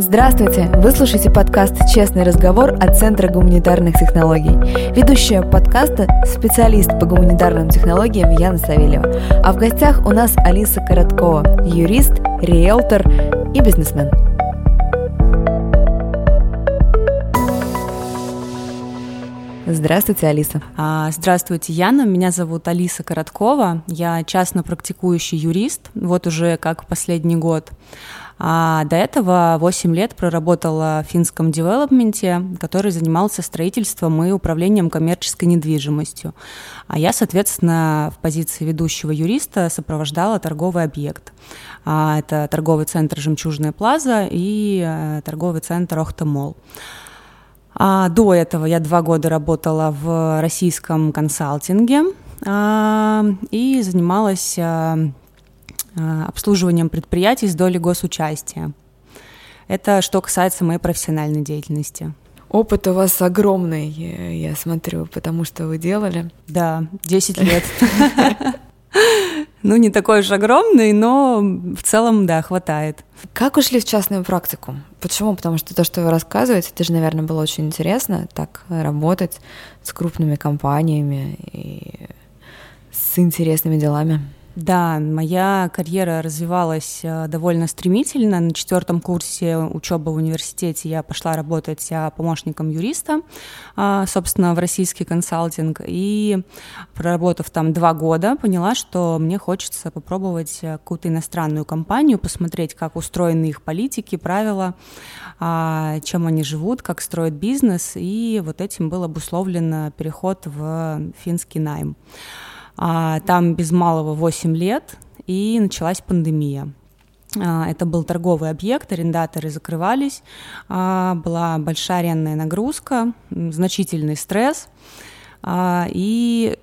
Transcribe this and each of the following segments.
Здравствуйте! Вы слушаете подкаст «Честный разговор» от Центра гуманитарных технологий. Ведущая подкаста – специалист по гуманитарным технологиям Яна Савельева. А в гостях у нас Алиса Короткова, юрист, риэлтор и бизнесмен. Здравствуйте, Алиса. А, здравствуйте, Яна. Меня зовут Алиса Короткова. Я частно практикующий юрист, вот уже как последний год. А до этого 8 лет проработала в финском девелопменте, который занимался строительством и управлением коммерческой недвижимостью. А я, соответственно, в позиции ведущего юриста сопровождала торговый объект. А это торговый центр «Жемчужная плаза» и э, торговый центр «Охта-молл». А до этого я два года работала в российском консалтинге а, и занималась а, Э, обслуживанием предприятий с долей госучастия. Это что касается моей профессиональной деятельности. Опыт у вас огромный, я смотрю, потому что вы делали. Да, 10 лет. Ну, не такой уж огромный, но в целом, да, хватает. Как ушли в частную практику? Почему? Потому что то, что вы рассказываете, это же, наверное, было очень интересно, так работать с крупными компаниями и с интересными делами. Да, моя карьера развивалась э, довольно стремительно. На четвертом курсе учебы в университете я пошла работать э, помощником юриста, э, собственно, в российский консалтинг. И проработав там два года, поняла, что мне хочется попробовать какую-то иностранную компанию, посмотреть, как устроены их политики, правила, чем они живут, как строят бизнес. И вот этим был обусловлен переход в финский найм. А, там без малого 8 лет, и началась пандемия. А, это был торговый объект, арендаторы закрывались, а, была большая арендная нагрузка, значительный стресс, и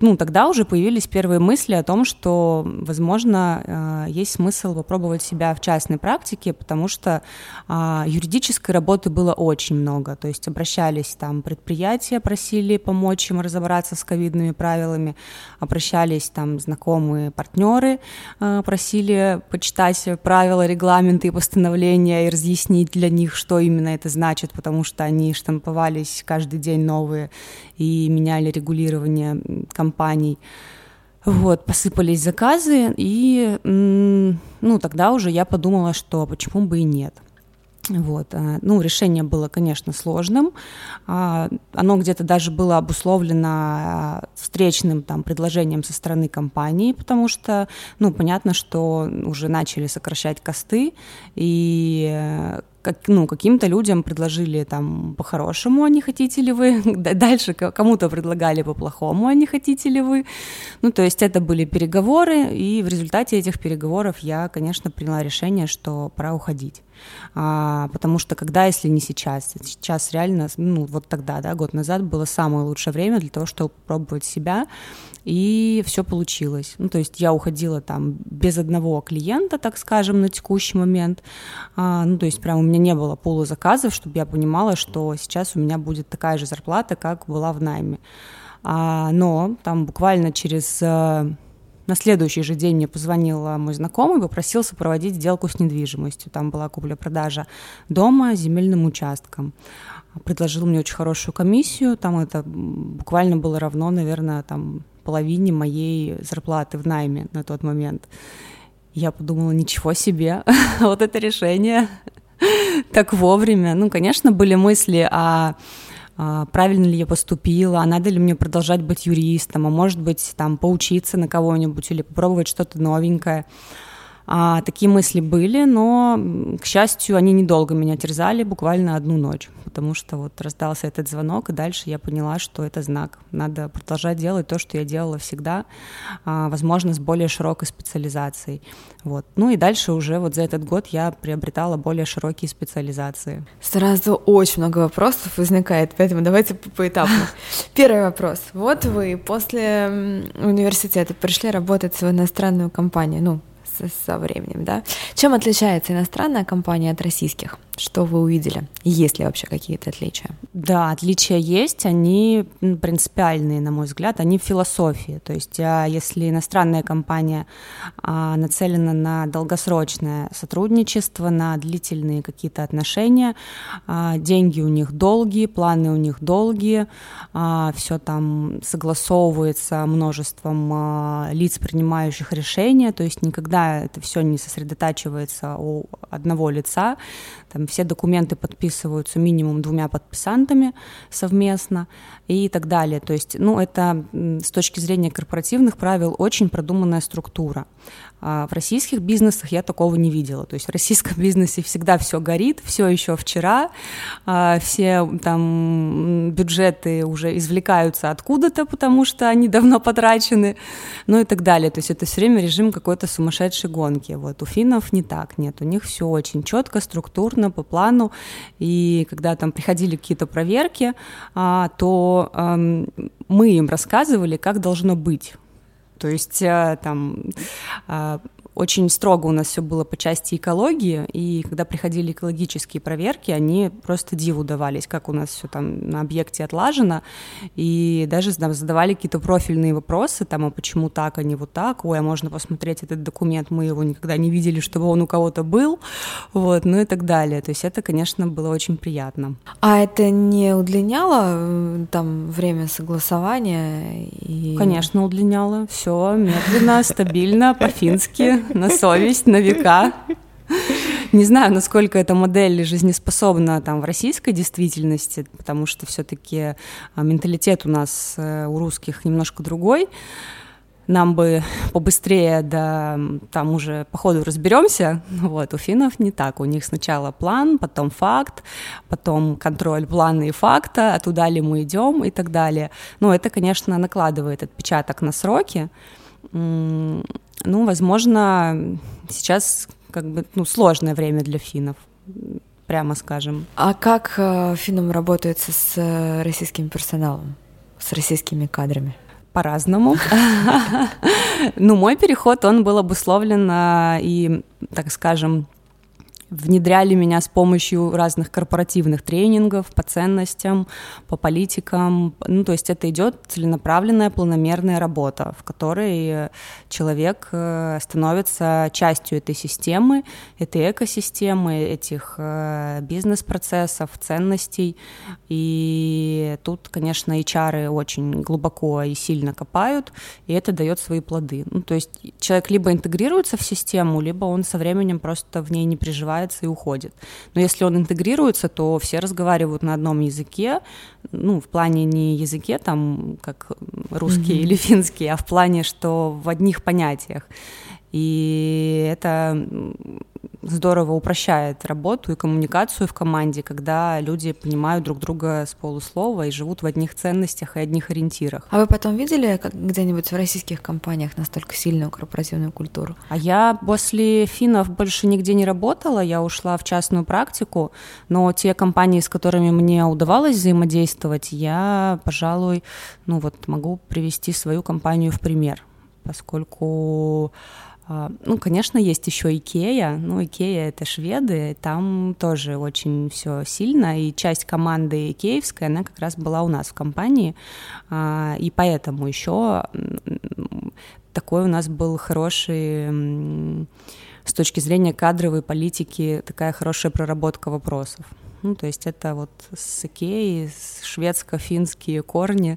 ну, тогда уже появились первые мысли о том, что, возможно, э, есть смысл попробовать себя в частной практике, потому что а, юридической работы было очень много. То есть обращались там предприятия, просили помочь им разобраться с ковидными правилами, обращались там знакомые партнеры, э, просили почитать правила, регламенты и постановления и разъяснить для них, что именно это значит, потому что они штамповались каждый день новые и меняли регулирование компаний. Вот, посыпались заказы, и ну, тогда уже я подумала, что почему бы и нет. Вот. Э, ну, решение было, конечно, сложным. А, оно где-то даже было обусловлено э, встречным там, предложением со стороны компании, потому что, ну, понятно, что уже начали сокращать косты, и э, как, ну, каким-то людям предложили там по-хорошему, а не хотите ли вы, дальше кому-то предлагали по-плохому, а не хотите ли вы. Ну, то есть это были переговоры, и в результате этих переговоров я, конечно, приняла решение, что пора уходить. А, потому что когда, если не сейчас, сейчас реально, ну, вот тогда, да, год назад было самое лучшее время для того, чтобы пробовать себя, и все получилось. Ну, то есть я уходила там без одного клиента, так скажем, на текущий момент. А, ну, то есть прям у меня не было пула заказов, чтобы я понимала, что сейчас у меня будет такая же зарплата, как была в найме. А, но там буквально через э, на следующий же день мне позвонил мой знакомый, попросил сопроводить сделку с недвижимостью. Там была купля-продажа дома земельным участком предложил мне очень хорошую комиссию, там это буквально было равно, наверное, там половине моей зарплаты в найме на тот момент. Я подумала, ничего себе, вот это решение так вовремя. Ну, конечно, были мысли о а, правильно ли я поступила, а надо ли мне продолжать быть юристом, а может быть, там, поучиться на кого-нибудь или попробовать что-то новенькое. А, такие мысли были, но, к счастью, они недолго меня терзали, буквально одну ночь, потому что вот раздался этот звонок, и дальше я поняла, что это знак. Надо продолжать делать то, что я делала всегда, а, возможно, с более широкой специализацией. Вот. Ну и дальше уже вот за этот год я приобретала более широкие специализации. Сразу очень много вопросов возникает, поэтому давайте поэтапно. Первый вопрос. Вот вы после университета пришли работать в иностранную компанию, ну, со временем, да. Чем отличается иностранная компания от российских? Что вы увидели? Есть ли вообще какие-то отличия? Да, отличия есть, они принципиальные, на мой взгляд, они в философии. То есть а, если иностранная компания а, нацелена на долгосрочное сотрудничество, на длительные какие-то отношения, а, деньги у них долгие, планы у них долгие, все там согласовывается множеством лиц, принимающих решения, то есть никогда это все не сосредотачивается у одного лица, там все документы подписываются минимум двумя подписантами совместно и так далее. То есть, ну, это с точки зрения корпоративных правил очень продуманная структура. А в российских бизнесах я такого не видела. То есть в российском бизнесе всегда все горит, все еще вчера, а, все там бюджеты уже извлекаются откуда-то, потому что они давно потрачены, ну и так далее. То есть это все время режим какой-то сумасшедшей гонки. Вот у финнов не так, нет, у них все очень четко, структурно, по плану. И когда там приходили какие-то проверки, а, то мы им рассказывали, как должно быть то есть э, там а, очень строго у нас все было по части экологии, и когда приходили экологические проверки, они просто диву давались, как у нас все там на объекте отлажено, и даже там, задавали какие-то профильные вопросы, там, а почему так, а не вот так, ой, а можно посмотреть этот документ, мы его никогда не видели, чтобы он у кого-то был, вот, ну и так далее. То есть это, конечно, было очень приятно. А это не удлиняло э, там время согласования? И... Конечно, удлиняло. Все медленно, стабильно, по-фински на совесть, на века. Не знаю, насколько эта модель жизнеспособна там в российской действительности, потому что все-таки а, менталитет у нас э, у русских немножко другой. Нам бы побыстрее, да, там уже по ходу разберемся. Вот, у финнов не так. У них сначала план, потом факт, потом контроль плана и факта, а туда ли мы идем и так далее. Ну, это, конечно, накладывает отпечаток на сроки. Ну, возможно, сейчас как бы ну, сложное время для финнов, прямо скажем. А как э, финнам работается с э, российским персоналом, с российскими кадрами? По-разному. Ну, мой переход, он был обусловлен а, и, так скажем, внедряли меня с помощью разных корпоративных тренингов по ценностям, по политикам. Ну, то есть это идет целенаправленная, планомерная работа, в которой человек э, становится частью этой системы, этой экосистемы, этих э, бизнес-процессов, ценностей. И тут, конечно, HR очень глубоко и сильно копают, и это дает свои плоды. Ну, то есть человек либо интегрируется в систему, либо он со временем просто в ней не приживается развивается и уходит. Но если он интегрируется, то все разговаривают на одном языке, ну, в плане не языке, там, как русский mm-hmm. или финский, а в плане, что в одних понятиях. И это здорово упрощает работу и коммуникацию в команде, когда люди понимают друг друга с полуслова и живут в одних ценностях и одних ориентирах. А вы потом видели как где-нибудь в российских компаниях настолько сильную корпоративную культуру? А я после финнов больше нигде не работала, я ушла в частную практику, но те компании, с которыми мне удавалось взаимодействовать, я, пожалуй, ну вот могу привести свою компанию в пример, поскольку ну, конечно, есть еще Икея. Ну, Икея — это шведы, там тоже очень все сильно, и часть команды икеевской, она как раз была у нас в компании, а, и поэтому еще такой у нас был хороший с точки зрения кадровой политики такая хорошая проработка вопросов. Ну, то есть это вот с Икеей, шведско-финские корни,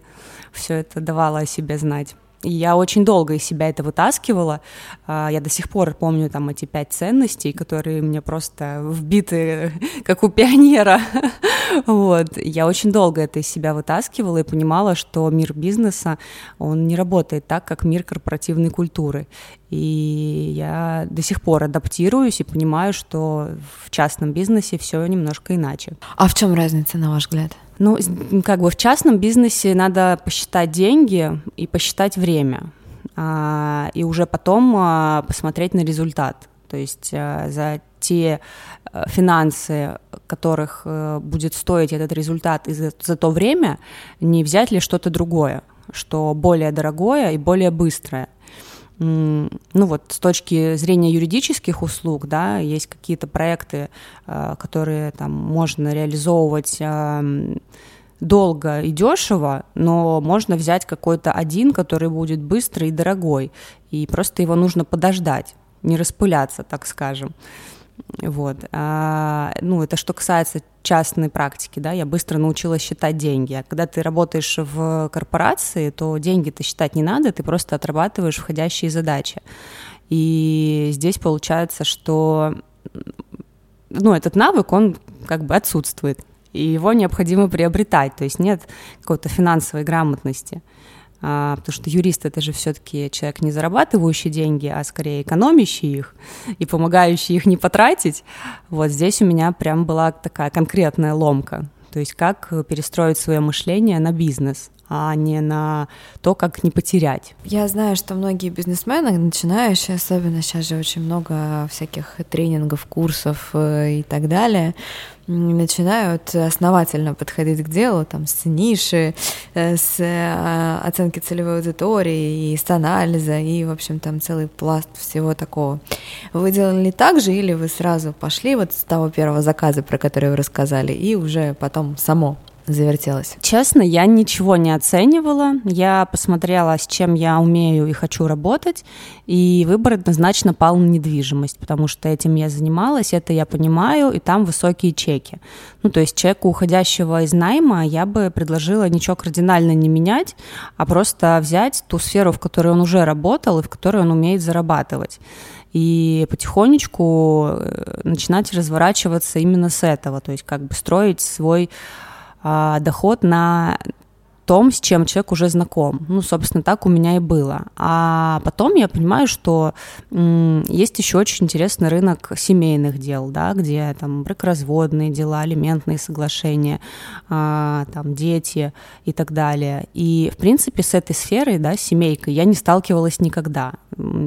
все это давало о себе знать. И я очень долго из себя это вытаскивала. А, я до сих пор помню там эти пять ценностей, которые мне просто вбиты, как у пионера. Вот. Я очень долго это из себя вытаскивала и понимала, что мир бизнеса, он не работает так, как мир корпоративной культуры. И я до сих пор адаптируюсь и понимаю, что в частном бизнесе все немножко иначе. А в чем разница, на ваш взгляд? Ну, как бы в частном бизнесе надо посчитать деньги и посчитать время, а, и уже потом а, посмотреть на результат. То есть а, за те финансы, которых э, будет стоить этот результат и за, за то время, не взять ли что-то другое, что более дорогое и более быстрое. Ну вот с точки зрения юридических услуг, да, есть какие-то проекты, э, которые там можно реализовывать долго и дешево, но можно взять какой-то один, который будет быстрый и дорогой, и просто его нужно подождать, не распыляться, так скажем. Вот. А, ну, это что касается частной практики, да, я быстро научилась считать деньги. А когда ты работаешь в корпорации, то деньги-то считать не надо, ты просто отрабатываешь входящие задачи. И здесь получается, что ну, этот навык, он как бы отсутствует, и его необходимо приобретать, то есть нет какой-то финансовой грамотности. А, потому что юрист это же все-таки человек не зарабатывающий деньги, а скорее экономящий их и помогающий их не потратить. Вот здесь у меня прям была такая конкретная ломка. То есть как перестроить свое мышление на бизнес а не на то, как не потерять. Я знаю, что многие бизнесмены, начинающие, особенно сейчас же очень много всяких тренингов, курсов э, и так далее, начинают основательно подходить к делу, там, с ниши, э, с э, оценки целевой аудитории, и с анализа, и, в общем, там целый пласт всего такого. Вы делали так же, или вы сразу пошли вот с того первого заказа, про который вы рассказали, и уже потом само завертелась? Честно, я ничего не оценивала. Я посмотрела, с чем я умею и хочу работать, и выбор однозначно пал на недвижимость, потому что этим я занималась, это я понимаю, и там высокие чеки. Ну, то есть человеку, уходящего из найма, я бы предложила ничего кардинально не менять, а просто взять ту сферу, в которой он уже работал и в которой он умеет зарабатывать и потихонечку э, начинать разворачиваться именно с этого, то есть как бы строить свой а, доход на том, с чем человек уже знаком. Ну, собственно, так у меня и было. А потом я понимаю, что есть еще очень интересный рынок семейных дел, да, где там бракоразводные дела, алиментные соглашения, а, там дети и так далее. И, в принципе, с этой сферой, да, семейкой, я не сталкивалась никогда.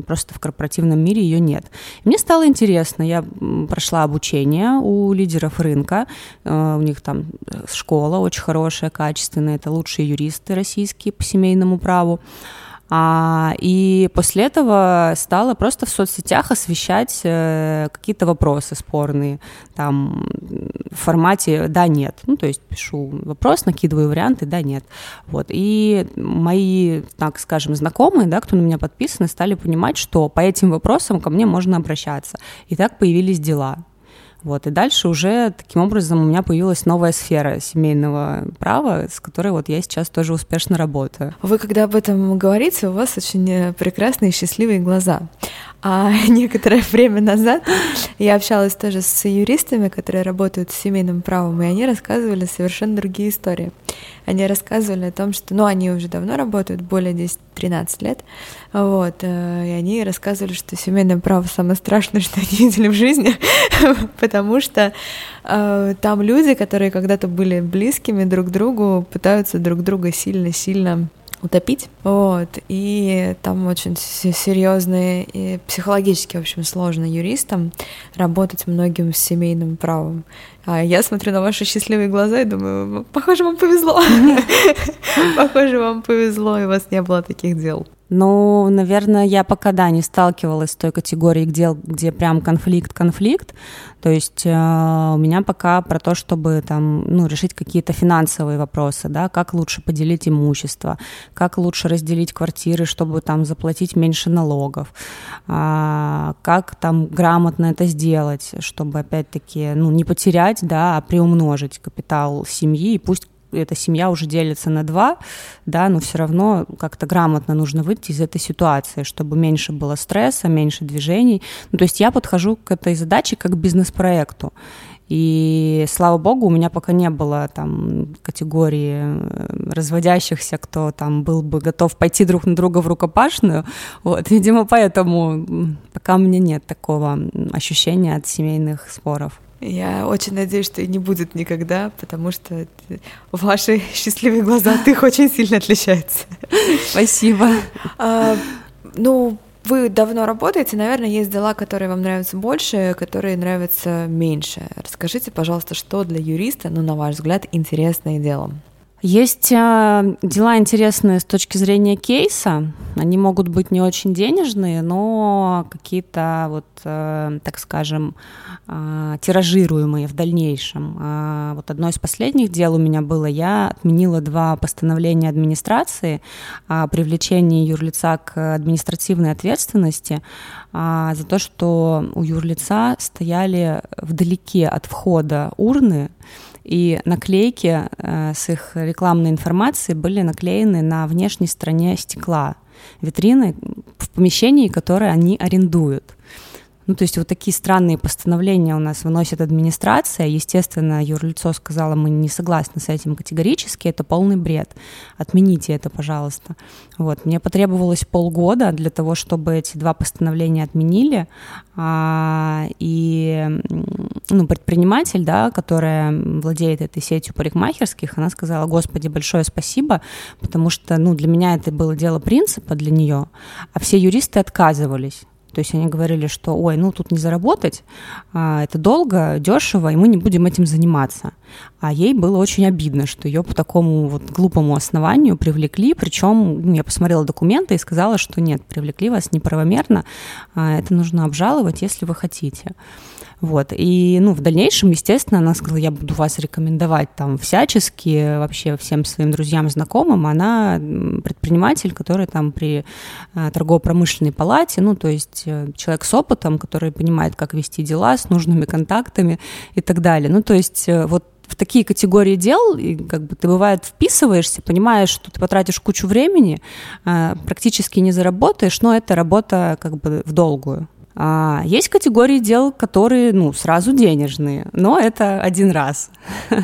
Просто в корпоративном мире ее нет. Мне стало интересно. Я прошла обучение у лидеров рынка. Э, у них там школа очень хорошая, качественная. Это лучшие юристы российские по семейному праву. А, и после этого стала просто в соцсетях освещать э, какие-то вопросы спорные, там в формате «да-нет». Ну, то есть пишу вопрос, накидываю варианты «да-нет». Вот. И мои, так скажем, знакомые, да, кто на меня подписаны, стали понимать, что по этим вопросам ко мне можно обращаться. И так появились дела. Вот, и дальше уже таким образом у меня появилась новая сфера семейного права, с которой вот я сейчас тоже успешно работаю. Вы когда об этом говорите, у вас очень э, прекрасные счастливые глаза. А некоторое время назад я общалась тоже с юристами, которые работают с семейным правом, и они рассказывали совершенно другие истории. Они рассказывали о том, что, ну, они уже давно работают, более 10-13 лет, вот, э, и они рассказывали, что семейное право самое страшное, что они видели в жизни, потому что э, там люди, которые когда-то были близкими друг другу, пытаются друг друга сильно-сильно утопить. Вот. И там очень серьезные и психологически, в общем, сложно юристам работать многим с семейным правом. А я смотрю на ваши счастливые глаза и думаю, похоже, вам повезло. Похоже, вам повезло, и у вас не было таких дел. Ну, наверное, я пока, да, не сталкивалась с той категорией дел, где прям конфликт-конфликт. То есть э, у меня пока про то, чтобы там, ну, решить какие-то финансовые вопросы, да, как лучше поделить имущество, как лучше разделить квартиры, чтобы там заплатить меньше налогов, э, как там грамотно это сделать, чтобы, опять-таки, ну, не потерять, да, а приумножить капитал семьи, и пусть эта семья уже делится на два, да, но все равно как-то грамотно нужно выйти из этой ситуации, чтобы меньше было стресса, меньше движений. Ну, то есть я подхожу к этой задаче как к бизнес-проекту. И слава богу, у меня пока не было там категории э, разводящихся, кто там был бы готов пойти друг на друга в рукопашную. Вот, видимо, поэтому пока у меня нет такого ощущения от семейных споров. Я очень надеюсь, что и не будет никогда, потому что ваши счастливые глаза от их очень сильно отличаются. Спасибо. А, ну, вы давно работаете, наверное, есть дела, которые вам нравятся больше, которые нравятся меньше. Расскажите, пожалуйста, что для юриста, ну, на ваш взгляд, интересное делом? Есть э, дела интересные с точки зрения кейса. Они могут быть не очень денежные, но какие-то, вот, э, так скажем, э, тиражируемые в дальнейшем. Э, вот одно из последних дел у меня было, я отменила два постановления администрации о привлечении юрлица к административной ответственности за то, что у юрлица стояли вдалеке от входа урны, и наклейки э, с их рекламной информацией были наклеены на внешней стороне стекла витрины в помещении, которое они арендуют. Ну, то есть вот такие странные постановления у нас выносит администрация. Естественно, юрлицо сказала, мы не согласны с этим категорически, это полный бред. Отмените это, пожалуйста. Вот. Мне потребовалось полгода для того, чтобы эти два постановления отменили. А, и ну, предприниматель, да, которая владеет этой сетью парикмахерских, она сказала, господи, большое спасибо, потому что ну, для меня это было дело принципа для нее, а все юристы отказывались. То есть они говорили, что, ой, ну тут не заработать, а, это долго, дешево, и мы не будем этим заниматься. А ей было очень обидно, что ее по такому вот глупому основанию привлекли, причем ну, я посмотрела документы и сказала, что нет, привлекли вас неправомерно, а, это нужно обжаловать, если вы хотите. Вот. И, ну, в дальнейшем, естественно, она сказала, я буду вас рекомендовать там всячески вообще всем своим друзьям, знакомым. Она предприниматель, который там при э, торгово-промышленной палате, ну, то есть э, человек с опытом, который понимает, как вести дела, с нужными контактами и так далее. Ну, то есть э, вот в такие категории дел, и как бы ты бывает вписываешься, понимаешь, что ты потратишь кучу времени, практически не заработаешь, но это работа как бы в долгую. А, есть категории дел, которые, ну, сразу денежные, но это один раз.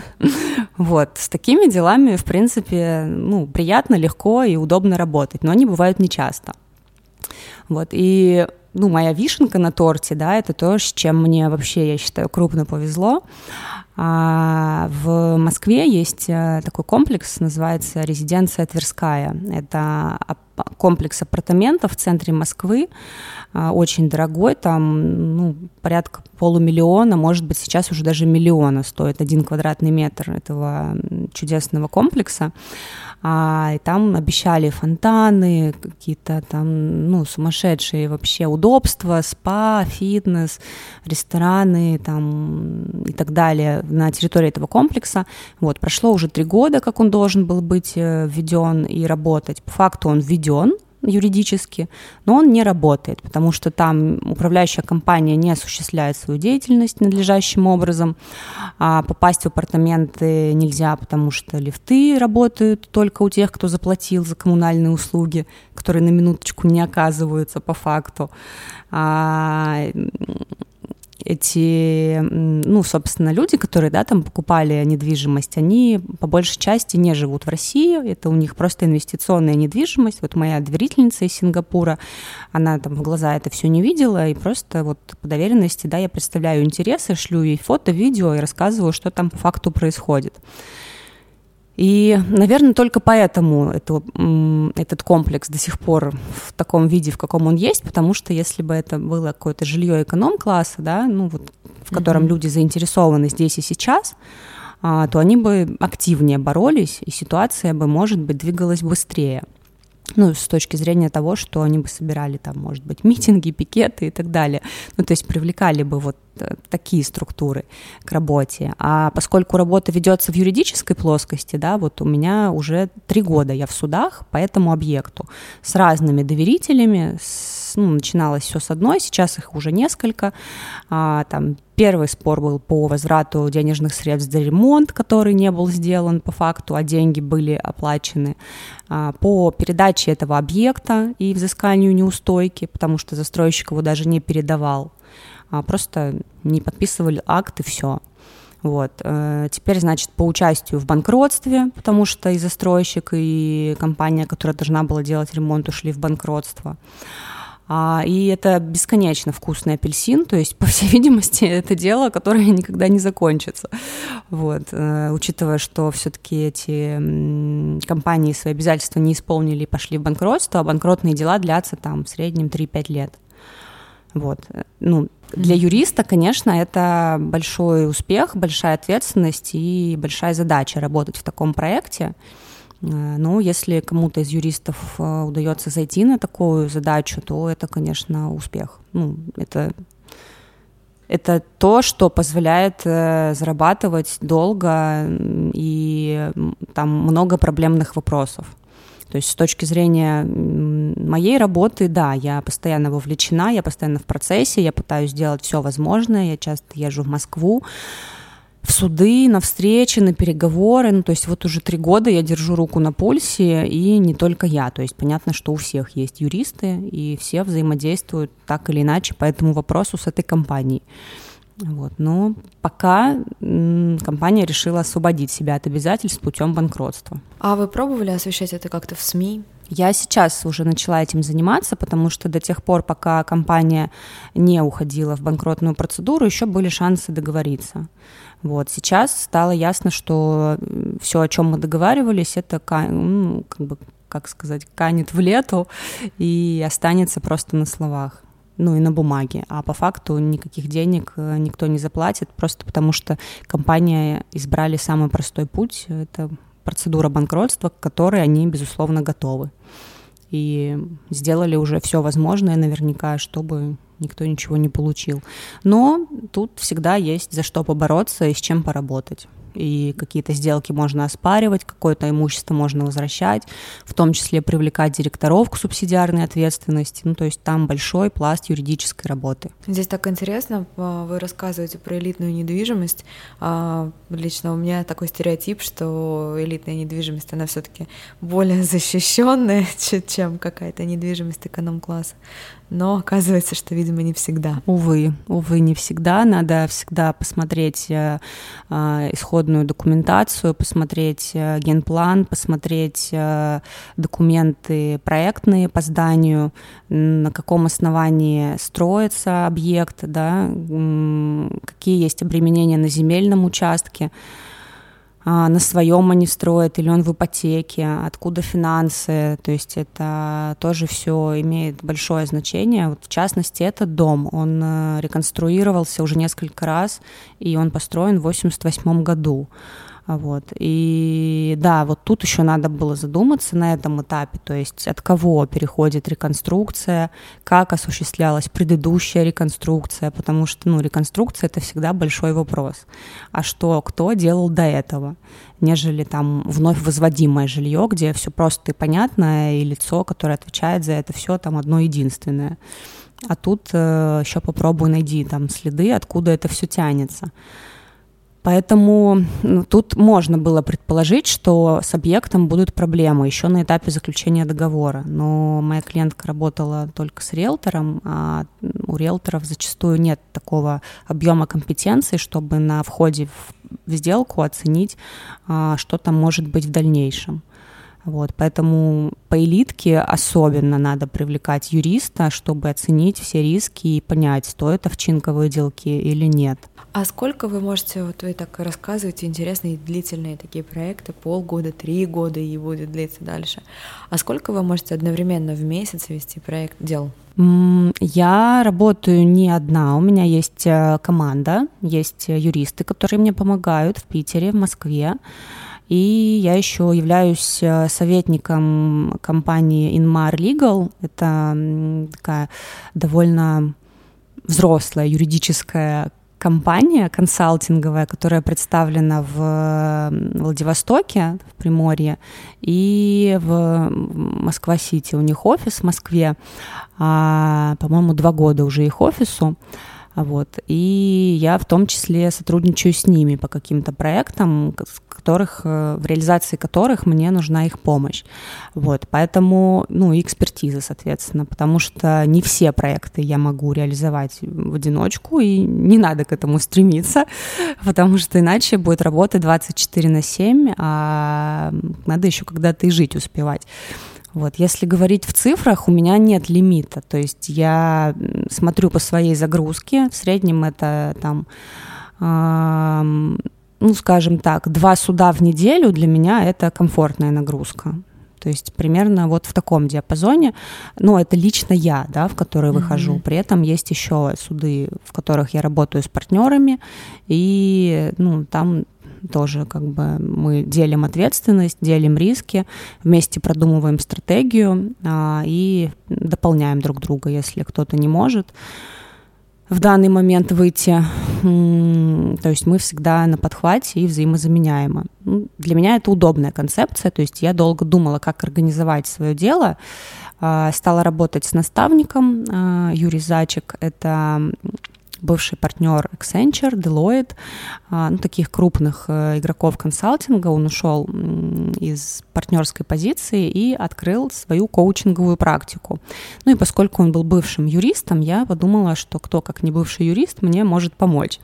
Вот, с такими делами, в принципе, ну, приятно, легко и удобно работать, но они бывают нечасто. Вот, и ну, моя вишенка на торте, да, это то, с чем мне вообще, я считаю, крупно повезло. А в Москве есть э, такой комплекс, называется резиденция Тверская. Это комплекс апартаментов в центре Москвы, а, очень дорогой, там ну, порядка полумиллиона, может быть, сейчас уже даже миллиона стоит один квадратный метр этого чудесного комплекса. А, там обещали фонтаны, какие-то там, ну, сумасшедшие вообще удобства, спа, фитнес, рестораны там и так далее на территории этого комплекса. Вот, прошло уже три года, как он должен был быть э, введен и работать. По факту он введен, юридически, но он не работает, потому что там управляющая компания не осуществляет свою деятельность надлежащим образом. А попасть в апартаменты нельзя, потому что лифты работают только у тех, кто заплатил за коммунальные услуги, которые на минуточку не оказываются по факту. А, эти, ну, собственно, люди, которые, да, там покупали недвижимость, они по большей части не живут в России, это у них просто инвестиционная недвижимость. Вот моя доверительница из Сингапура, она там в глаза это все не видела, и просто вот по доверенности, да, я представляю интересы, шлю ей фото, видео и рассказываю, что там по факту происходит. И, наверное, только поэтому это, этот комплекс до сих пор в таком виде, в каком он есть, потому что если бы это было какое-то жилье эконом-класса, да, ну вот, в котором mm-hmm. люди заинтересованы здесь и сейчас, а, то они бы активнее боролись, и ситуация бы, может быть, двигалась быстрее ну, с точки зрения того, что они бы собирали там, может быть, митинги, пикеты и так далее. Ну, то есть привлекали бы вот э, такие структуры к работе. А поскольку работа ведется в юридической плоскости, да, вот у меня уже три года я в судах по этому объекту с разными доверителями, с, ну, начиналось все с одной, сейчас их уже несколько, а, там Первый спор был по возврату денежных средств за ремонт, который не был сделан по факту, а деньги были оплачены. А, по передаче этого объекта и взысканию неустойки, потому что застройщик его даже не передавал. А просто не подписывали акт и все. Вот. Э, теперь, значит, по участию в банкротстве, потому что и застройщик, и компания, которая должна была делать ремонт, ушли в банкротство. А, и это бесконечно вкусный апельсин, то есть, по всей видимости, это дело, которое никогда не закончится. Вот, э, учитывая, что все-таки эти компании свои обязательства не исполнили и пошли в банкротство, а банкротные дела длятся там в среднем 3-5 лет. Вот. Ну, для юриста, конечно, это большой успех, большая ответственность и большая задача работать в таком проекте. Э, но если кому-то из юристов э, удается зайти на такую задачу, то это, конечно, успех. Ну, это это то, что позволяет э, зарабатывать долго и там много проблемных вопросов. То есть с точки зрения моей работы, да, я постоянно вовлечена, я постоянно в процессе, я пытаюсь сделать все возможное, я часто езжу в Москву, в суды, на встречи, на переговоры. Ну, то есть вот уже три года я держу руку на пульсе, и не только я. То есть понятно, что у всех есть юристы, и все взаимодействуют так или иначе по этому вопросу с этой компанией. Вот. Но пока компания решила освободить себя от обязательств путем банкротства. А вы пробовали освещать это как-то в СМИ? Я сейчас уже начала этим заниматься, потому что до тех пор, пока компания не уходила в банкротную процедуру, еще были шансы договориться. Вот сейчас стало ясно, что все, о чем мы договаривались, это ну, как бы, как сказать, канет в лету и останется просто на словах ну и на бумаге, а по факту никаких денег э, никто не заплатит, просто потому что компания избрали самый простой путь, это процедура банкротства, к которой они, безусловно, готовы. И сделали уже все возможное наверняка, чтобы никто ничего не получил. Но тут всегда есть за что побороться и с чем поработать и какие-то сделки можно оспаривать, какое-то имущество можно возвращать, в том числе привлекать директоров к субсидиарной ответственности. Ну, то есть там большой пласт юридической работы. Здесь так интересно, а, вы рассказываете про элитную недвижимость. А, лично у меня такой стереотип, что элитная недвижимость, она все-таки более защищенная, чем какая-то недвижимость эконом-класса но оказывается, что, видимо, не всегда. Увы, увы, не всегда. Надо всегда посмотреть э, э, исходную документацию, посмотреть э, генплан, посмотреть э, документы проектные по зданию, на каком основании строится объект, да, какие есть обременения на земельном участке. А, на своем они строят, или он в ипотеке, откуда финансы, то есть это тоже все имеет большое значение. Вот в частности, этот дом, он э, реконструировался уже несколько раз, и он построен в 1988 году. Вот. И да, вот тут еще надо было задуматься на этом этапе, то есть от кого переходит реконструкция, как осуществлялась предыдущая реконструкция, потому что ну, реконструкция это всегда большой вопрос. А что, кто делал до этого? нежели там вновь возводимое жилье, где все просто и понятно, и лицо, которое отвечает за это все, там одно единственное. А тут э, еще попробуй найди там следы, откуда это все тянется. Поэтому ну, тут можно было предположить, что с объектом будут проблемы еще на этапе заключения договора. Но моя клиентка работала только с риэлтором, а у риэлторов зачастую нет такого объема компетенции, чтобы на входе в сделку оценить, а, что там может быть в дальнейшем. Вот, поэтому по элитке особенно надо привлекать юриста, чтобы оценить все риски и понять, стоит овчинка выделки или нет. А сколько вы можете, вот вы так рассказываете, интересные длительные такие проекты, полгода, три года и будет длиться дальше. А сколько вы можете одновременно в месяц вести проект дел? Я работаю не одна, у меня есть э, команда, есть юристы, которые мне помогают в Питере, в Москве. И я еще являюсь э, советником компании Inmar Legal. Это такая довольно взрослая юридическая компания консалтинговая, которая представлена в Владивостоке, в Приморье, и в Москва-Сити. У них офис в Москве, а, по-моему, два года уже их офису. Вот. И я в том числе сотрудничаю с ними по каким-то проектам, которых, э, в реализации которых мне нужна их помощь. Вот. Поэтому, ну, и экспертиза, соответственно, потому что не все проекты я могу реализовать в одиночку, и не надо к этому стремиться, потому что иначе будет работать 24 на 7, а надо еще когда-то и жить успевать. Вот, если говорить в цифрах, у меня нет лимита, то есть я смотрю по своей загрузке, в среднем это там, э, ну, скажем так, два суда в неделю для меня это комфортная нагрузка. То есть примерно вот в таком диапазоне. Но это лично я, да, в который mm-hmm. выхожу. При этом есть еще суды, в которых я работаю с партнерами, и ну, там тоже как бы мы делим ответственность, делим риски, вместе продумываем стратегию а, и дополняем друг друга, если кто-то не может в данный момент выйти. То есть мы всегда на подхвате и взаимозаменяемы. Ну, для меня это удобная концепция, то есть я долго думала, как организовать свое дело. А, стала работать с наставником а, Юрий Зачек, это бывший партнер Accenture, Deloitte, а, ну, таких крупных э, игроков консалтинга. Он ушел из партнерской позиции и открыл свою коучинговую практику. Ну и поскольку он был бывшим юристом, я подумала, что кто, как не бывший юрист, мне может помочь.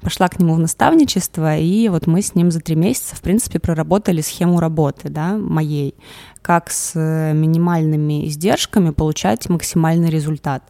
Пошла к нему в наставничество, и вот мы с ним за три месяца, в принципе, проработали схему работы, да, моей, как с э, минимальными издержками получать максимальный результат.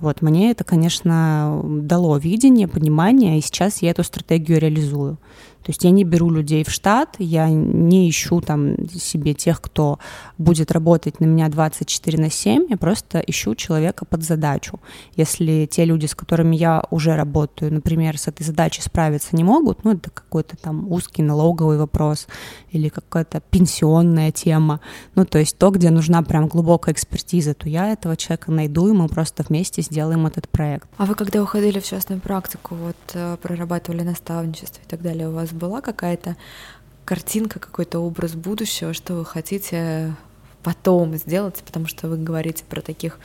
Вот, мне это, конечно, дало видение, понимание, и сейчас я эту стратегию реализую. То есть я не беру людей в штат, я не ищу там себе тех, кто будет работать на меня 24 на 7, я просто ищу человека под задачу. Если те люди, с которыми я уже работаю, например, с этой задачей справиться не могут, ну это какой-то там узкий налоговый вопрос или какая-то пенсионная тема, ну то есть то, где нужна прям глубокая экспертиза, то я этого человека найду, и мы просто вместе сделаем этот проект. А вы когда уходили в частную практику, вот э, прорабатывали наставничество и так далее, у вас была какая-то картинка, какой-то образ будущего, что вы хотите потом сделать, потому что вы говорите про таких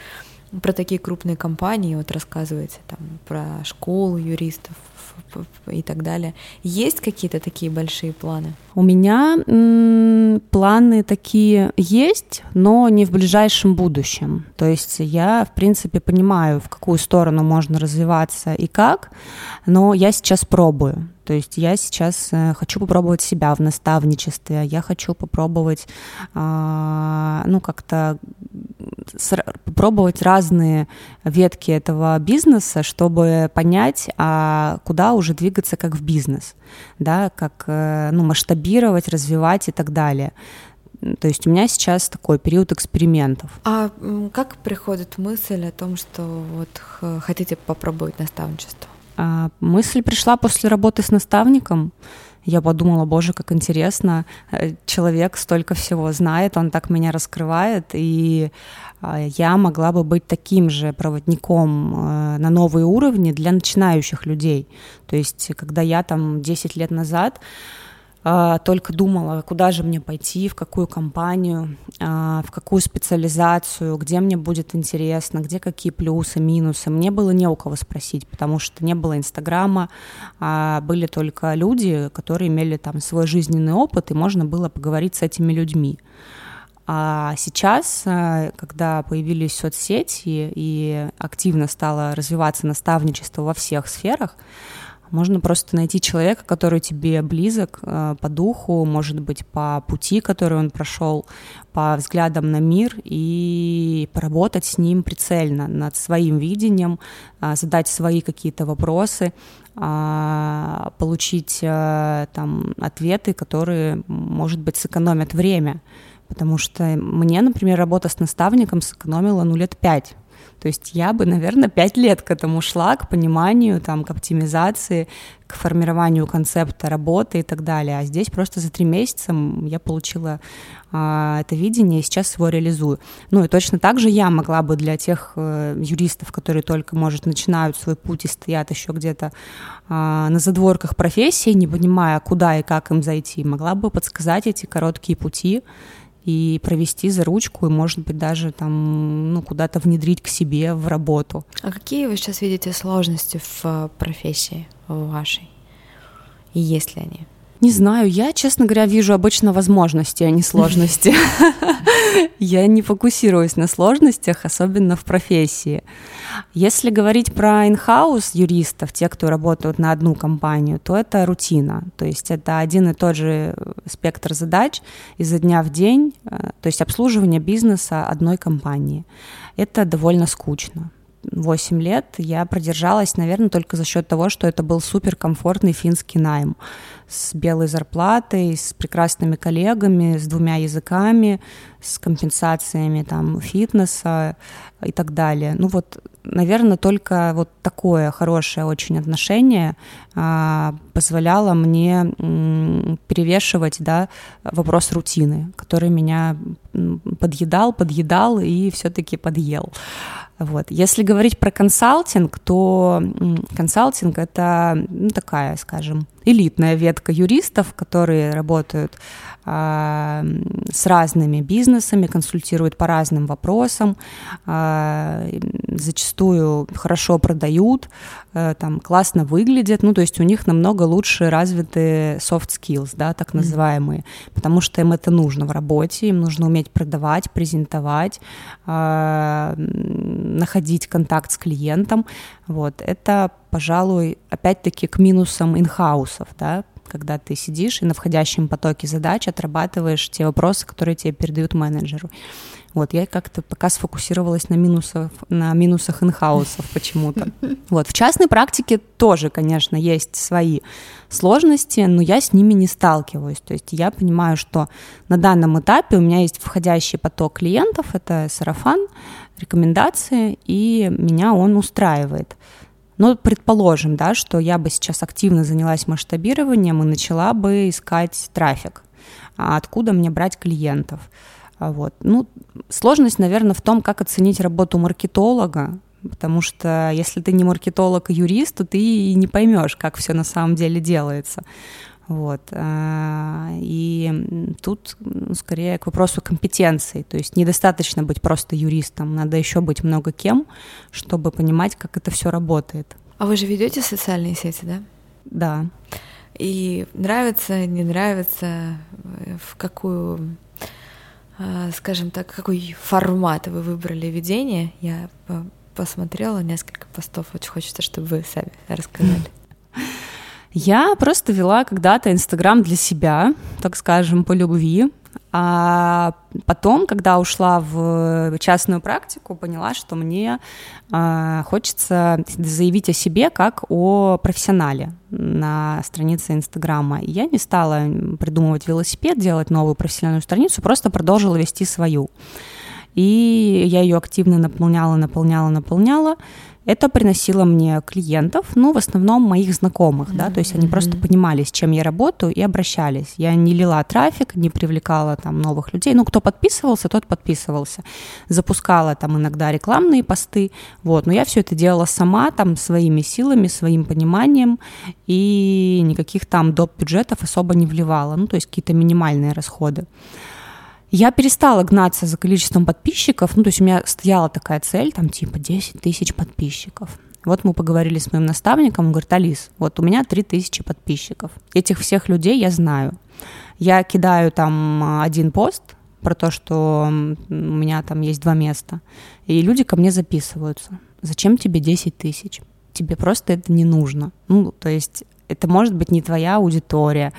про такие крупные компании, вот рассказываете там про школу юристов, и так далее. Есть какие-то такие большие планы? У меня м, планы такие есть, но не в ближайшем будущем. То есть я, в принципе, понимаю, в какую сторону можно развиваться и как, но я сейчас пробую. То есть я сейчас э, хочу попробовать себя в наставничестве, я хочу попробовать, э, ну, как-то попробовать разные ветки этого бизнеса, чтобы понять, а куда уже двигаться как в бизнес, да, как э, ну, масштабировать, развивать и так далее. То есть у меня сейчас такой период экспериментов. А как приходит мысль о том, что вот хотите попробовать наставничество? А, мысль пришла после работы с наставником. Я подумала, боже, как интересно, э, человек столько всего знает, он так меня раскрывает, и а, я могла бы быть таким же проводником э, на новые уровни для начинающих людей. То есть, когда я там 10 лет назад только думала, куда же мне пойти, в какую компанию, а, в какую специализацию, где мне будет интересно, где какие плюсы, минусы. Мне было не у кого спросить, потому что не было Инстаграма, а были только люди, которые имели там свой жизненный опыт, и можно было поговорить с этими людьми. А сейчас, а, когда появились соцсети и активно стало развиваться наставничество во всех сферах, можно просто найти человека, который тебе близок э, по духу, может быть, по пути, который он прошел, по взглядам на мир, и поработать с ним прицельно над своим видением, э, задать свои какие-то вопросы, э, получить там ответы, которые, может быть, сэкономят время. Потому что мне, например, работа с наставником сэкономила ну лет пять то есть я бы, наверное, пять лет к этому шла, к пониманию, там, к оптимизации, к формированию концепта работы и так далее. А здесь просто за три месяца я получила а, это видение и сейчас его реализую. Ну и точно так же я могла бы для тех а, юристов, которые только, может, начинают свой путь и стоят еще где-то а, на задворках профессии, не понимая, куда и как им зайти, могла бы подсказать эти короткие пути, и провести за ручку, и, может быть, даже там, ну, куда-то внедрить к себе в работу. А какие вы сейчас видите сложности в э, профессии вашей? И есть ли они? Не знаю, я, честно говоря, вижу обычно возможности, а не сложности. Я не фокусируюсь на сложностях, особенно в профессии. Если говорить про инхаус юристов, те, кто работают на одну компанию, то это рутина. То есть это один и тот же спектр задач изо дня в день, э, то есть обслуживание бизнеса одной компании. Это довольно скучно. 8 лет я продержалась, наверное, только за счет того, что это был суперкомфортный финский найм с белой зарплатой, с прекрасными коллегами, с двумя языками, с компенсациями там фитнеса и так далее. Ну вот, наверное, только вот такое хорошее очень отношение а, позволяло мне перевешивать, да, вопрос рутины, который меня подъедал, подъедал и все-таки подъел. Вот. Если говорить про консалтинг, то консалтинг это ну, такая, скажем, элитная ветка юристов, которые работают с разными бизнесами, консультируют по разным вопросам, а, зачастую хорошо продают, а, там классно выглядят, ну то есть у них намного лучше развиты soft skills, да, так называемые, mm-hmm. потому что им это нужно в работе, им нужно уметь продавать, презентовать, находить контакт с клиентом, вот, это, пожалуй, опять-таки к минусам инхаусов, да, когда ты сидишь и на входящем потоке задач отрабатываешь те вопросы, которые тебе передают менеджеру. Вот, я как-то пока сфокусировалась на минусах, на минусах инхаусов почему-то. Вот, в частной практике тоже, конечно, есть свои сложности, но я с ними не сталкиваюсь. То есть я понимаю, что на данном этапе у меня есть входящий поток клиентов, это сарафан, рекомендации, и меня он устраивает. Но предположим, да, что я бы сейчас активно занялась масштабированием и начала бы искать трафик. А откуда мне брать клиентов? А вот. Ну, сложность, наверное, в том, как оценить работу маркетолога, потому что если ты не маркетолог, а юрист, то ты и не поймешь, как все на самом деле делается. Вот. А, и тут скорее к вопросу компетенции. То есть недостаточно быть просто юристом, надо еще быть много кем, чтобы понимать, как это все работает. А вы же ведете социальные сети, да? Да. И нравится, не нравится, в какую, а, скажем так, какой формат вы выбрали ведение? Я посмотрела несколько постов, очень хочется, чтобы вы сами рассказали. Я просто вела когда-то Инстаграм для себя, так скажем, по любви. А потом, когда ушла в частную практику, поняла, что мне э, хочется заявить о себе как о профессионале на странице Инстаграма. И я не стала придумывать велосипед, делать новую профессиональную страницу, просто продолжила вести свою. И я ее активно наполняла, наполняла, наполняла это приносило мне клиентов, ну, в основном моих знакомых, mm-hmm. да, то есть они mm-hmm. просто понимали, с чем я работаю, и обращались. Я не лила трафик, не привлекала там новых людей, ну, кто подписывался, тот подписывался. Запускала там иногда рекламные посты, вот, но я все это делала сама, там, своими силами, своим пониманием, и никаких там доп. бюджетов особо не вливала, ну, то есть какие-то минимальные расходы. Я перестала гнаться за количеством подписчиков, ну, то есть у меня стояла такая цель, там, типа, 10 тысяч подписчиков. Вот мы поговорили с моим наставником, он говорит, Алис, вот у меня 3000 подписчиков. Этих всех людей я знаю. Я кидаю там один пост про то, что у меня там есть два места, и люди ко мне записываются. Зачем тебе 10 тысяч? Тебе просто это не нужно. Ну, то есть это может быть не твоя аудитория.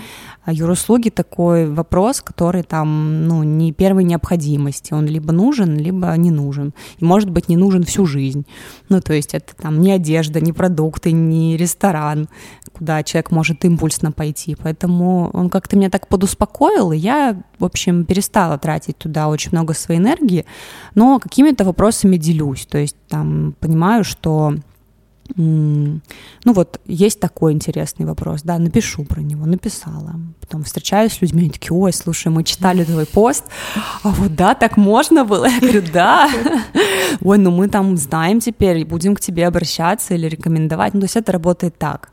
А юруслуги такой вопрос, который там, ну, не первой необходимости. Он либо нужен, либо не нужен. И может быть не нужен всю жизнь. Ну, то есть это там не одежда, не продукты, не ресторан, куда человек может импульсно пойти. Поэтому он как-то меня так подуспокоил, и я, в общем, перестала тратить туда очень много своей энергии, но какими-то вопросами делюсь. То есть там понимаю, что ну вот, есть такой интересный вопрос, да, напишу про него, написала. Потом встречаюсь с людьми, они такие, ой, слушай, мы читали твой пост, а вот да, так можно было? Я говорю, да. Ой, ну мы там знаем теперь, будем к тебе обращаться или рекомендовать. Ну, то есть это работает так,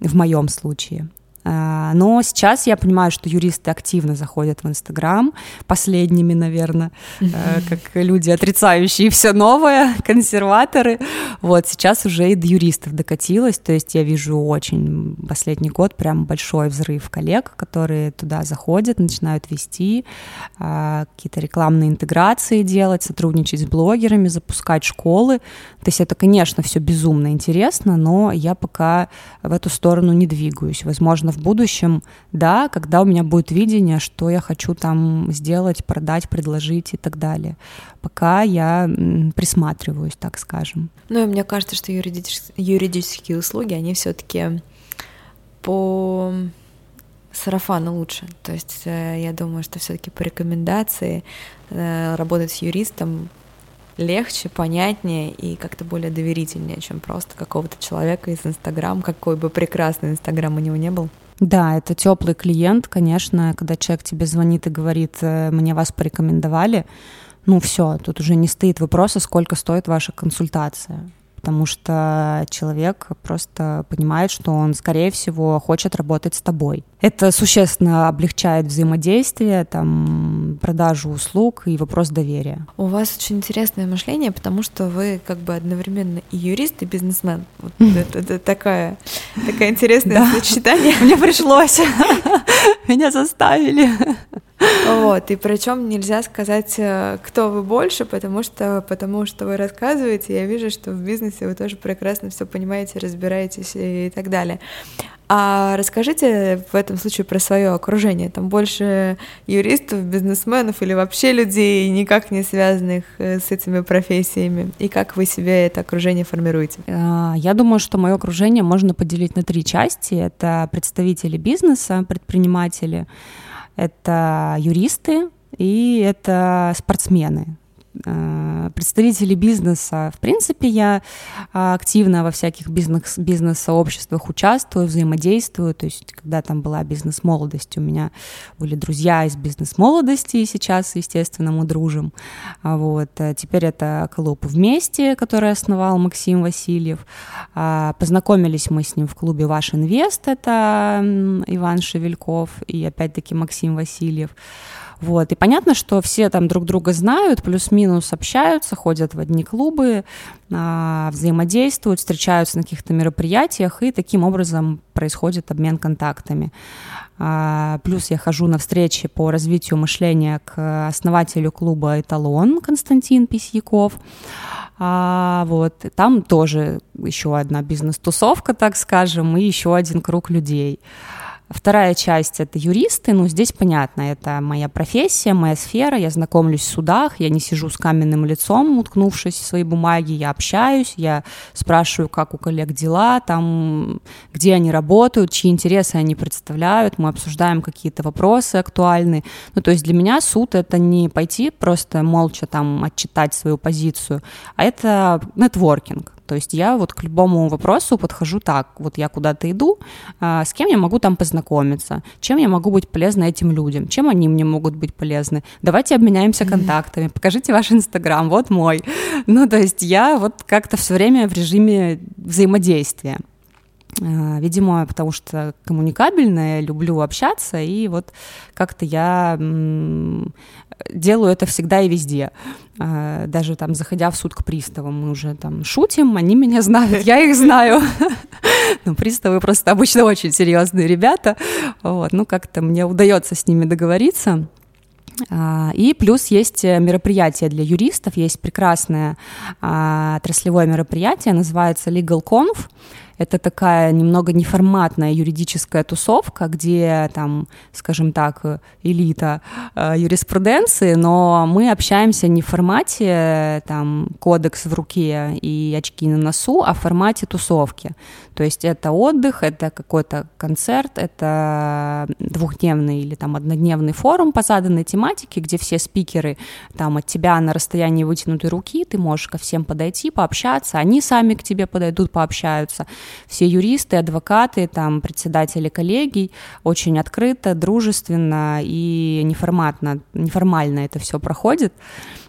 в моем случае. А, но сейчас я понимаю, что юристы активно заходят в Инстаграм, последними, наверное, mm-hmm. как люди, отрицающие все новое, консерваторы. Вот сейчас уже и до юристов докатилось, то есть я вижу очень последний год прям большой взрыв коллег, которые туда заходят, начинают вести а, какие-то рекламные интеграции делать, сотрудничать с блогерами, запускать школы. То есть это, конечно, все безумно интересно, но я пока в эту сторону не двигаюсь. Возможно, в будущем, да, когда у меня будет видение, что я хочу там сделать, продать, предложить и так далее. Пока я присматриваюсь, так скажем. Ну, и мне кажется, что юридические, юридические услуги, они все-таки по сарафану лучше. То есть э, я думаю, что все-таки по рекомендации э, работать с юристом легче, понятнее и как-то более доверительнее, чем просто какого-то человека из Инстаграм, какой бы прекрасный Инстаграм у него не был. Да, это теплый клиент, конечно, когда человек тебе звонит и говорит, «Э, мне вас порекомендовали, ну все, тут уже не стоит вопроса, сколько стоит ваша консультация потому что человек просто понимает, что он, скорее всего, хочет работать с тобой. Это существенно облегчает взаимодействие, там, продажу услуг и вопрос доверия. У вас очень интересное мышление, потому что вы как бы одновременно и юрист, и бизнесмен. Вот это, это такая, такая интересное сочетание. Мне пришлось. Меня заставили. Вот, и причем нельзя сказать, э, кто вы больше, потому что, потому что вы рассказываете, я вижу, что в бизнесе вы тоже прекрасно все понимаете, разбираетесь и так далее. А расскажите в этом случае про свое окружение. Там больше юристов, бизнесменов или вообще людей, никак не связанных э, с этими профессиями. И как вы себе это окружение формируете? А, я думаю, что мое окружение можно поделить на три части. Это представители бизнеса, предприниматели, это юристы и это спортсмены. Э, представители бизнеса. В принципе, я а, активно во всяких бизнес, бизнес-сообществах участвую, взаимодействую. То есть, когда там была бизнес-молодость, у меня были друзья из бизнес-молодости, и сейчас, естественно, мы дружим. А вот. Э, теперь это клуб «Вместе», который основал Максим Васильев. А, познакомились мы с ним в клубе «Ваш инвест», это Иван Шевельков и, опять-таки, Максим Васильев. Вот. И понятно, что все там друг друга знают, плюс-минус общаются, ходят в одни клубы, а, взаимодействуют, встречаются на каких-то мероприятиях, и таким образом происходит обмен контактами. А, плюс я хожу на встречи по развитию мышления к основателю клуба «Эталон» Константин Письяков. А, вот, там тоже еще одна бизнес-тусовка, так скажем, и еще один круг людей. Вторая часть — это юристы, ну, здесь понятно, это моя профессия, моя сфера, я знакомлюсь в судах, я не сижу с каменным лицом, уткнувшись в свои бумаги, я общаюсь, я спрашиваю, как у коллег дела, там, где они работают, чьи интересы они представляют, мы обсуждаем какие-то вопросы актуальные. Ну, то есть для меня суд — это не пойти просто молча там отчитать свою позицию, а это нетворкинг, то есть я вот к любому вопросу подхожу так, вот я куда-то иду, а, с кем я могу там познакомиться, чем я могу быть полезна этим людям, чем они мне могут быть полезны. Давайте обменяемся контактами, покажите ваш Инстаграм, вот мой. Ну, то есть я вот как-то все время в режиме взаимодействия. А, видимо, потому что коммуникабельная, люблю общаться, и вот как-то я делаю это всегда и везде. А, даже там, заходя в суд к приставам, мы уже там шутим, они меня знают, я их знаю. Ну, приставы просто обычно очень серьезные ребята. Вот, ну, как-то мне удается с ними договориться. А, и плюс есть мероприятие для юристов, есть прекрасное отраслевое мероприятие, называется Legal Conf. Это такая немного неформатная юридическая тусовка, где там, скажем так, элита э, юриспруденции, но мы общаемся не в формате там кодекс в руке и очки на носу, а в формате тусовки. То есть это отдых, это какой-то концерт, это двухдневный или там однодневный форум по заданной тематике, где все спикеры там от тебя на расстоянии вытянутой руки, ты можешь ко всем подойти, пообщаться, они сами к тебе подойдут, пообщаются все юристы, адвокаты, там, председатели коллегий, очень открыто, дружественно и неформатно, неформально это все проходит.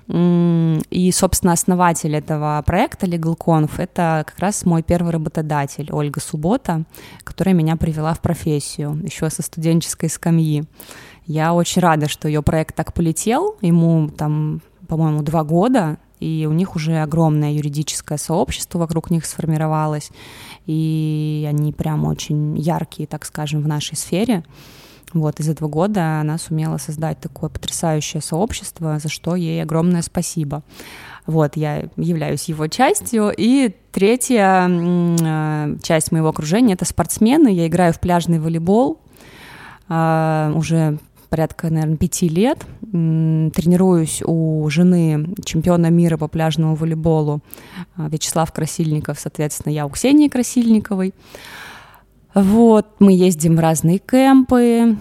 И, собственно, основатель этого проекта LegalConf — это как раз мой первый работодатель, Ольга Суббота, которая меня привела в профессию еще со студенческой скамьи. Я очень рада, что ее проект так полетел. Ему там, по-моему, два года, и у них уже огромное юридическое сообщество вокруг них сформировалось, и они прям очень яркие, так скажем, в нашей сфере. Вот, и за два года она сумела создать такое потрясающее сообщество, за что ей огромное спасибо. Вот, я являюсь его частью. И третья э, часть моего окружения — это спортсмены. Я играю в пляжный волейбол а, уже порядка, наверное, пяти лет. Тренируюсь у жены чемпиона мира по пляжному волейболу а, Вячеслав Красильников, соответственно, я у Ксении Красильниковой. Вот, мы ездим в разные кемпы.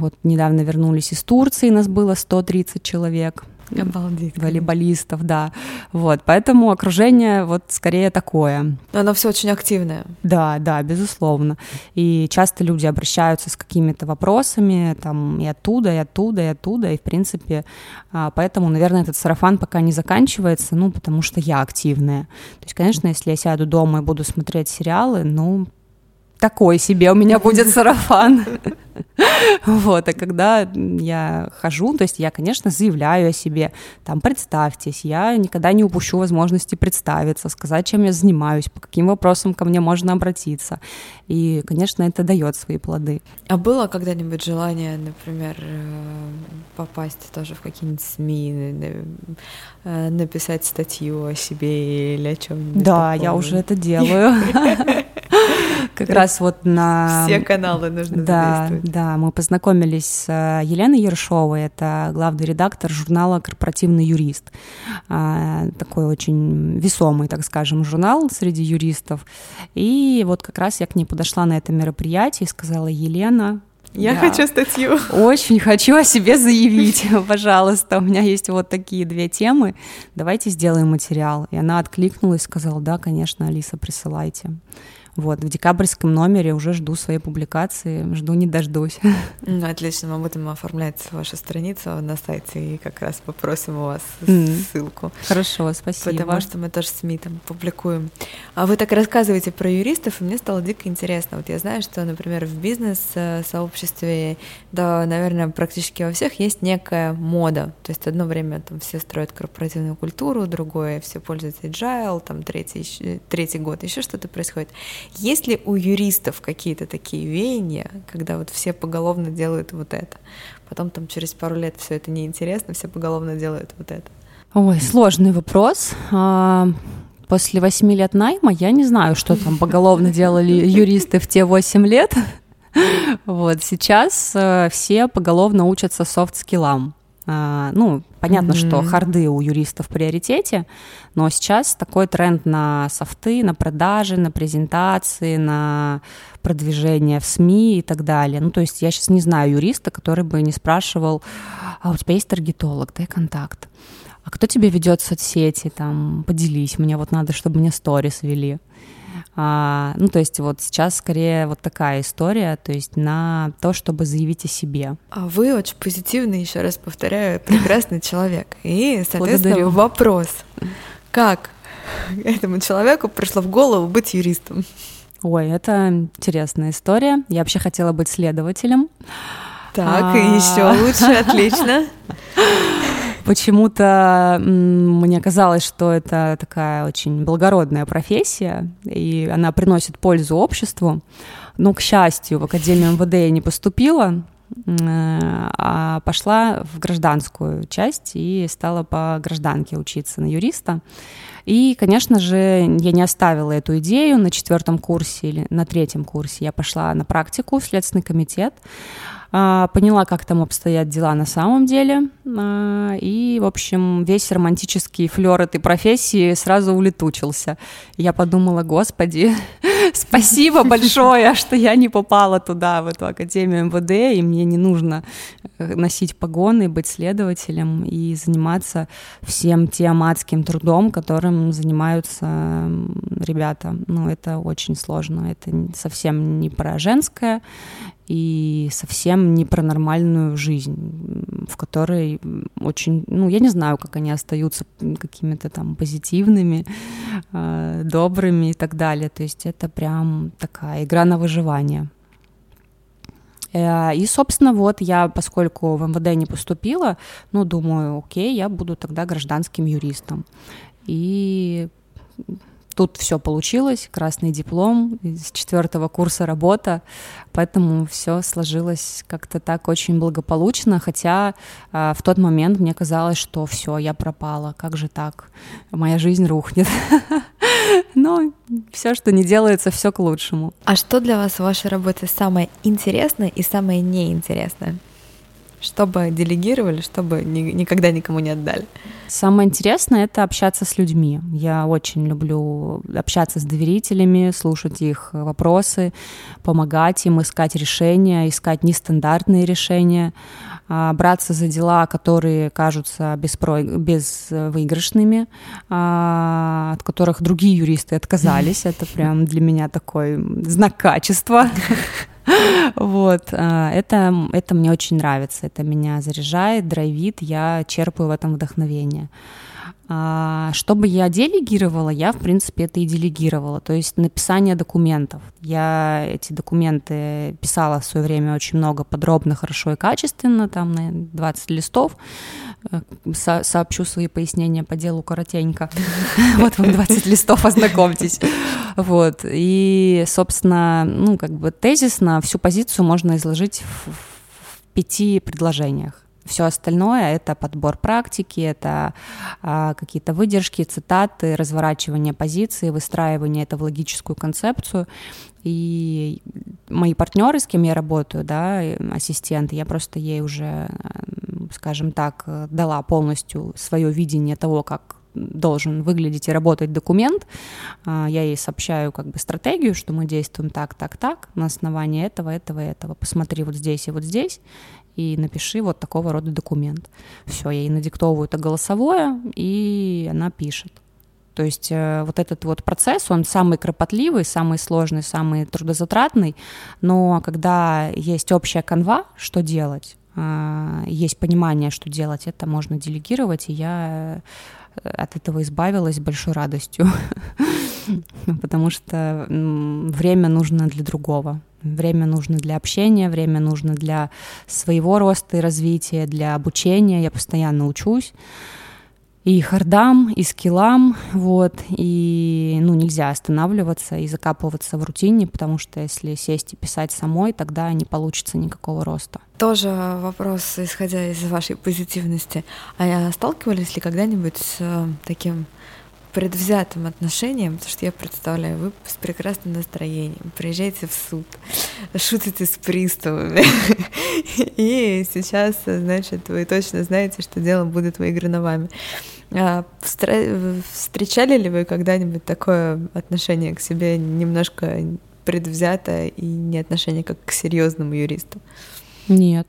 Вот недавно вернулись из Турции, нас было 130 человек. Обалдеть. Волейболистов, да. Вот, поэтому окружение вот скорее такое. Но оно все очень активное. Да, да, безусловно. И часто люди обращаются с какими-то вопросами, там, и оттуда, и оттуда, и оттуда, и, в принципе, а, поэтому, наверное, этот сарафан пока не заканчивается, ну, потому что я активная. То есть, конечно, если я сяду дома и буду смотреть сериалы, ну, такой себе у меня будет сарафан. Вот, а когда я хожу, то есть я, конечно, заявляю о себе, там, представьтесь, я никогда не упущу возможности представиться, сказать, чем я занимаюсь, по каким вопросам ко мне можно обратиться. И, конечно, это дает свои плоды. А было когда-нибудь желание, например, э, попасть тоже в какие-нибудь СМИ, э, написать статью о себе или о чем-нибудь? Да, таком? я уже это делаю. Как раз вот на... Все каналы нужно Да, да, мы познакомились с э, Еленой Ершовой, это главный редактор журнала «Корпоративный юрист». А, такой очень весомый, так скажем, журнал среди юристов. И вот как раз я к ней подошла на это мероприятие и сказала, Елена, я да. хочу статью. Очень хочу о себе заявить, пожалуйста. У меня есть вот такие две темы. Давайте сделаем материал. И она откликнулась, сказала, да, конечно, Алиса, присылайте. Вот, в декабрьском номере уже жду своей публикации, жду не дождусь. Ну, отлично, мы будем оформлять вашу страницу на сайте и как раз попросим у вас mm. ссылку. Хорошо, спасибо. Потому что мы тоже СМИ там публикуем. А вы так рассказываете про юристов, и мне стало дико интересно. Вот я знаю, что, например, в бизнес-сообществе, да, наверное, практически во всех есть некая мода. То есть одно время там все строят корпоративную культуру, другое все пользуются agile, там третий, третий год еще что-то происходит. Есть ли у юристов какие-то такие веяния, когда вот все поголовно делают вот это, потом там через пару лет все это неинтересно, все поголовно делают вот это? Ой, сложный вопрос. А, после восьми лет найма я не знаю, что там поголовно делали юристы в те восемь лет. Вот сейчас э, все поголовно учатся софт-скиллам. А, ну, понятно, mm-hmm. что харды у юристов в приоритете, но сейчас такой тренд на софты, на продажи, на презентации, на продвижение в СМИ и так далее. Ну, то есть я сейчас не знаю юриста, который бы не спрашивал, а у тебя есть таргетолог, дай контакт. А кто тебе ведет соцсети, там, поделись, мне вот надо, чтобы мне сторис вели. А, ну, то есть вот сейчас скорее вот такая история, то есть на то, чтобы заявить о себе. А вы очень позитивный, еще раз повторяю, прекрасный человек. И, соответственно, Благодарю. вопрос, как этому человеку пришло в голову быть юристом? Ой, это интересная история. Я вообще хотела быть следователем. Так, а... еще лучше, отлично. Почему-то мне казалось, что это такая очень благородная профессия, и она приносит пользу обществу. Но, к счастью, в Академию МВД я не поступила, а пошла в гражданскую часть и стала по гражданке учиться на юриста. И, конечно же, я не оставила эту идею на четвертом курсе или на третьем курсе. Я пошла на практику в Следственный комитет. А, поняла, как там обстоят дела на самом деле, а, и, в общем, весь романтический флер этой профессии сразу улетучился. Я подумала, господи, спасибо большое, что я не попала туда, в эту Академию МВД, и мне не нужно э, носить погоны, быть следователем и заниматься всем тем адским трудом, которым занимаются ребята. Ну, это очень сложно, это совсем не про женское, и совсем не про нормальную жизнь, в которой очень, ну, я не знаю, как они остаются какими-то там позитивными, э, добрыми и так далее. То есть это прям такая игра на выживание. Э, и, собственно, вот я, поскольку в МВД не поступила, ну, думаю, окей, я буду тогда гражданским юристом. И тут все получилось, красный диплом, с четвертого курса работа, поэтому все сложилось как-то так очень благополучно, хотя э, в тот момент мне казалось, что все, я пропала, как же так, моя жизнь рухнет. Но все, что не делается, все к лучшему. А что для вас в вашей работе самое интересное и самое неинтересное? Чтобы делегировали, чтобы ни, никогда никому не отдали? Самое интересное — это общаться с людьми. Я очень люблю общаться с доверителями, слушать их вопросы, помогать им искать решения, искать нестандартные решения, а, браться за дела, которые кажутся беспро... безвыигрышными, а, от которых другие юристы отказались. Это прям для меня такой знак качества. Вот, а, это, это мне очень нравится, это меня заряжает, драйвит, я черпаю в этом вдохновение. А, чтобы я делегировала, я, в принципе, это и делегировала. То есть написание документов. Я эти документы писала в свое время очень много, подробно, хорошо и качественно, там на 20 листов. Э, со сообщу свои пояснения по делу коротенько. Вот вам 20 листов, ознакомьтесь. Вот. И, собственно, ну, как бы тезисно всю позицию можно изложить в пяти предложениях. Все остальное это подбор практики, это а, какие-то выдержки, цитаты, разворачивание позиции, выстраивание это в логическую концепцию. И мои партнеры, с кем я работаю, да, ассистенты, я просто ей уже, скажем так, дала полностью свое видение того, как должен выглядеть и работать документ. А, я ей сообщаю как бы стратегию, что мы действуем так, так, так, на основании этого, этого, этого. Посмотри вот здесь и вот здесь и напиши вот такого рода документ. Все, я ей надиктовываю это голосовое, и она пишет. То есть э, вот этот вот процесс, он самый кропотливый, самый сложный, самый трудозатратный, но когда есть общая канва, что делать, э, есть понимание, что делать, это можно делегировать, и я э, от этого избавилась большой радостью, потому что время нужно для другого. Время нужно для общения, время нужно для своего роста и развития, для обучения. Я постоянно учусь и хардам, и скиллам, вот, и, ну, нельзя останавливаться и закапываться в рутине, потому что если сесть и писать самой, тогда не получится никакого роста. Тоже вопрос, исходя из вашей позитивности. А сталкивались ли когда-нибудь с э, таким предвзятым отношением, потому что я представляю, вы с прекрасным настроением приезжаете в суд, шутите с приставами, и сейчас, значит, вы точно знаете, что дело будет выиграно вами. А встречали ли вы когда-нибудь такое отношение к себе немножко предвзято и не отношение как к серьезному юристу? Нет,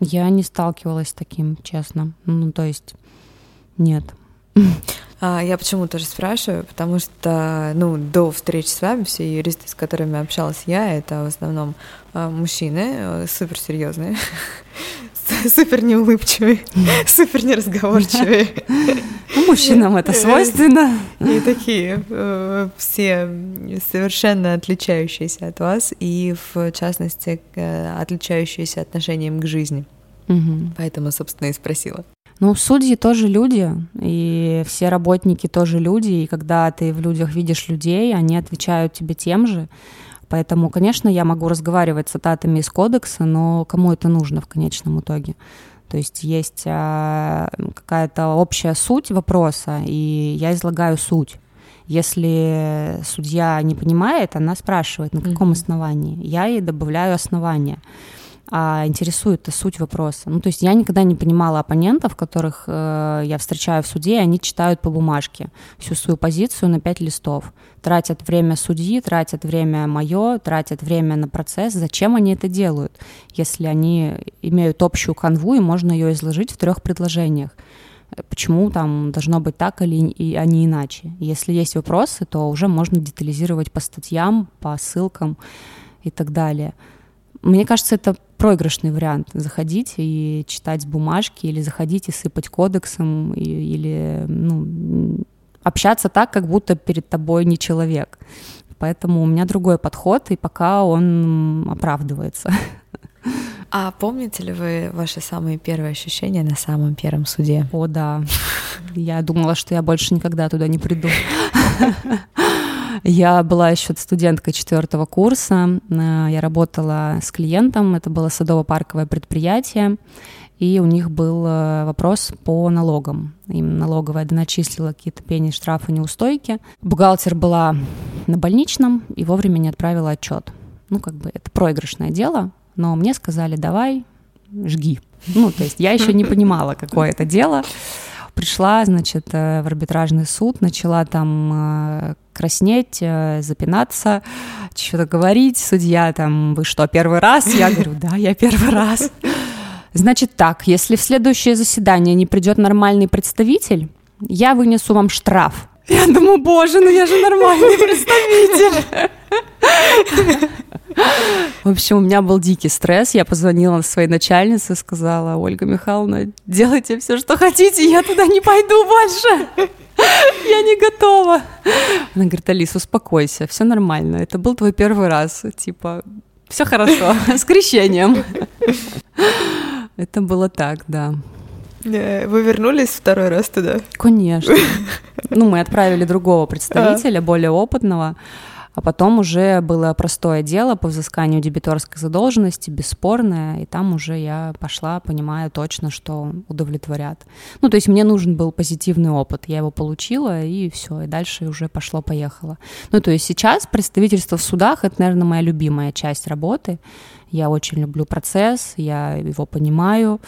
я не сталкивалась с таким, честно. Ну, то есть, нет. А, я почему тоже спрашиваю, потому что, ну, до встречи с вами все юристы, с которыми общалась я, это в основном а, мужчины, э, суперсерьезные, супер неулыбчивые, супер неразговорчивые. Ну, мужчинам это свойственно. И такие э, все совершенно отличающиеся от вас, и в частности э, отличающиеся отношением к жизни. Поэтому, собственно, и спросила. Ну, судьи тоже люди, и все работники тоже люди, и когда ты в людях видишь людей, они отвечают тебе тем же. Поэтому, конечно, я могу разговаривать цитатами из кодекса, но кому это нужно в конечном итоге? То есть есть а, какая-то общая суть вопроса, и я излагаю суть. Если судья не понимает, она спрашивает, на каком mm-hmm. основании. Я ей добавляю основания а интересует суть вопроса. Ну, то есть я никогда не понимала оппонентов, которых э, я встречаю в суде, и они читают по бумажке всю свою позицию на пять листов, тратят время судьи, тратят время мое, тратят время на процесс. Зачем они это делают, если они имеют общую канву и можно ее изложить в трех предложениях? Почему там должно быть так или а не иначе? Если есть вопросы, то уже можно детализировать по статьям, по ссылкам и так далее. Мне кажется, это проигрышный вариант заходить и читать бумажки или заходить и сыпать кодексом или ну, общаться так, как будто перед тобой не человек. Поэтому у меня другой подход, и пока он оправдывается. А помните ли вы ваши самые первые ощущения на самом первом суде? О, да. Я думала, что я больше никогда туда не приду. Я была еще студенткой четвертого курса. Э, я работала с клиентом. Это было садово-парковое предприятие. И у них был э, вопрос по налогам. Им налоговая доначислила какие-то пени, штрафы, неустойки. Бухгалтер была на больничном и вовремя не отправила отчет. Ну, как бы это проигрышное дело, но мне сказали, давай, жги. Ну, то есть я еще не понимала, какое это дело. Пришла, значит, э, в арбитражный суд, начала там э, краснеть, э, запинаться, что-то говорить. Судья там, вы что, первый раз? Я говорю, да, я первый раз. Значит так, если в следующее заседание не придет нормальный представитель, я вынесу вам штраф. Я думаю, боже, ну я же нормальный представитель. В общем, у меня был дикий стресс. Я позвонила своей начальнице, сказала, Ольга Михайловна, делайте все, что хотите, я туда не пойду больше. Я не готова. Она говорит, Алис, успокойся, все нормально. Это был твой первый раз. Типа, все хорошо, с крещением. Это было так, да. Вы вернулись второй раз туда? Конечно. Ну, мы отправили другого представителя, более опытного. А потом уже было простое дело по взысканию дебиторской задолженности, бесспорное, и там уже я пошла, понимая точно, что удовлетворят. Ну, то есть мне нужен был позитивный опыт, я его получила, и все, и дальше уже пошло-поехало. Ну, то есть сейчас представительство в судах — это, наверное, моя любимая часть работы. Я очень люблю процесс, я его понимаю,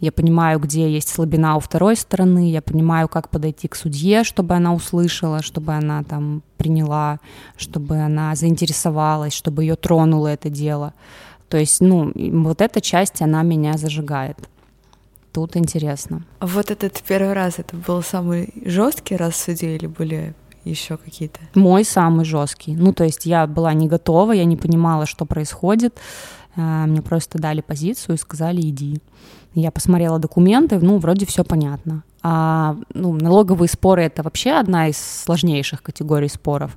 я понимаю, где есть слабина у второй стороны, я понимаю, как подойти к судье, чтобы она услышала, чтобы она там приняла, чтобы она заинтересовалась, чтобы ее тронуло это дело. То есть, ну, вот эта часть, она меня зажигает. Тут интересно. А вот этот первый раз, это был самый жесткий раз в суде или были еще какие-то? Мой самый жесткий. Ну, то есть я была не готова, я не понимала, что происходит. Э, мне просто дали позицию и сказали, иди. Я посмотрела документы, ну, вроде все понятно. А ну, налоговые споры это вообще одна из сложнейших категорий споров.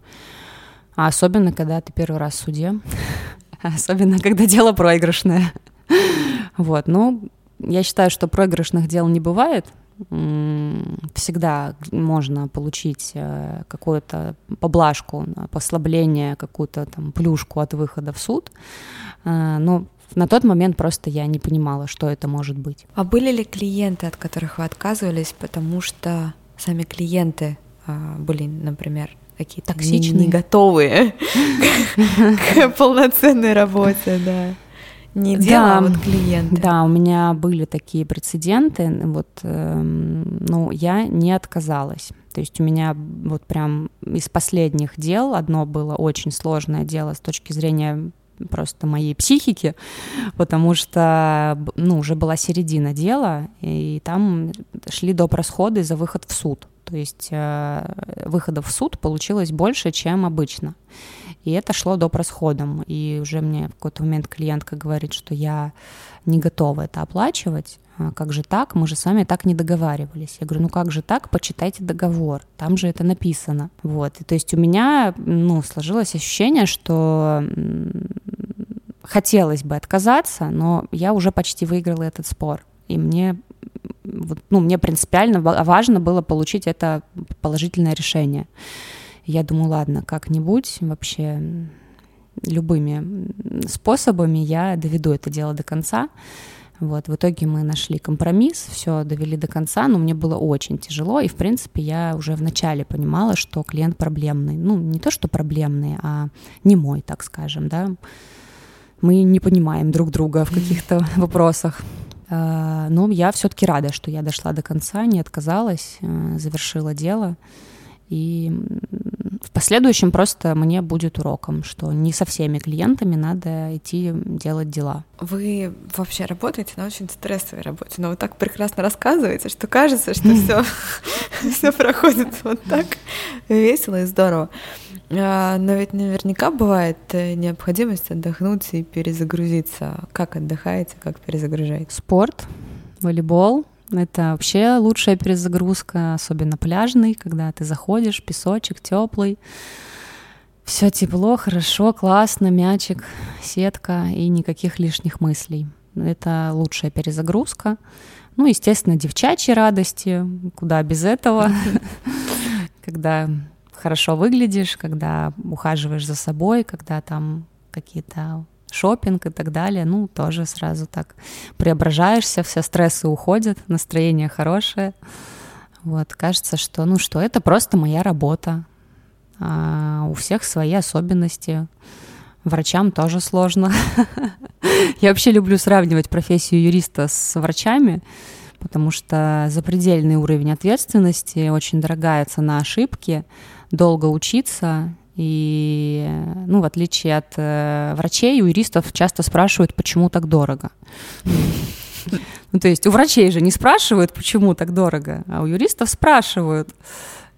А особенно, когда ты первый раз в суде. Особенно, когда дело проигрышное. Вот, ну, я считаю, что проигрышных дел не бывает. Всегда можно получить э, какую-то поблажку, послабление, какую-то там плюшку от выхода в суд. Э, но на тот момент просто я не понимала, что это может быть. А были ли клиенты, от которых вы отказывались, потому что сами клиенты а, были, например, какие-то токсичные, не готовые к полноценной работе, да? Не дело, а да, а вот клиенты. Да, у меня были такие прецеденты. Вот, э, ну, я не отказалась. То есть у меня вот прям из последних дел одно было очень сложное дело с точки зрения просто моей психики, потому что, ну, уже была середина дела, и там шли доп. расходы за выход в суд. То есть э, выходов в суд получилось больше, чем обычно. И это шло доп. расходам. И уже мне в какой-то момент клиентка говорит, что я не готова это оплачивать. А как же так? Мы же с вами так не договаривались. Я говорю, ну как же так? Почитайте договор, там же это написано. Вот. И, то есть у меня ну, сложилось ощущение, что хотелось бы отказаться, но я уже почти выиграла этот спор. И мне, вот, ну, мне принципиально важно было получить это положительное решение. Я думаю, ладно, как-нибудь вообще любыми способами я доведу это дело до конца. Вот, в итоге мы нашли компромисс, все довели до конца, но мне было очень тяжело, и, в принципе, я уже вначале понимала, что клиент проблемный. Ну, не то, что проблемный, а не мой, так скажем, да. Мы не понимаем друг друга в каких-то вопросах. А, но я все-таки рада, что я дошла до конца, не отказалась, э, завершила дело. И последующем просто мне будет уроком, что не со всеми клиентами надо идти делать дела. Вы вообще работаете на очень стрессовой работе, но вы так прекрасно рассказываете, что кажется, что все, все проходит вот так весело и здорово. А, но ведь наверняка бывает э, необходимость отдохнуть и перезагрузиться. Как отдыхаете, как перезагружаете? Спорт, волейбол, это вообще лучшая перезагрузка, особенно пляжный, когда ты заходишь, песочек теплый, все тепло, хорошо, классно, мячик, сетка и никаких лишних мыслей. Это лучшая перезагрузка. Ну, естественно, девчачьи радости, куда без этого, когда хорошо выглядишь, когда ухаживаешь за собой, когда там какие-то шопинг и так далее, ну, тоже сразу так преображаешься, все стрессы уходят, настроение хорошее. Вот, кажется, что, ну что, это просто моя работа. А у всех свои особенности. Врачам тоже сложно. Я вообще люблю сравнивать профессию юриста с врачами, потому что запредельный уровень ответственности, очень дорогая цена ошибки, долго учиться, и, ну, в отличие от э, врачей, юристов часто спрашивают, почему так дорого. Ну, то есть у врачей же не спрашивают, почему так дорого, а у юристов спрашивают.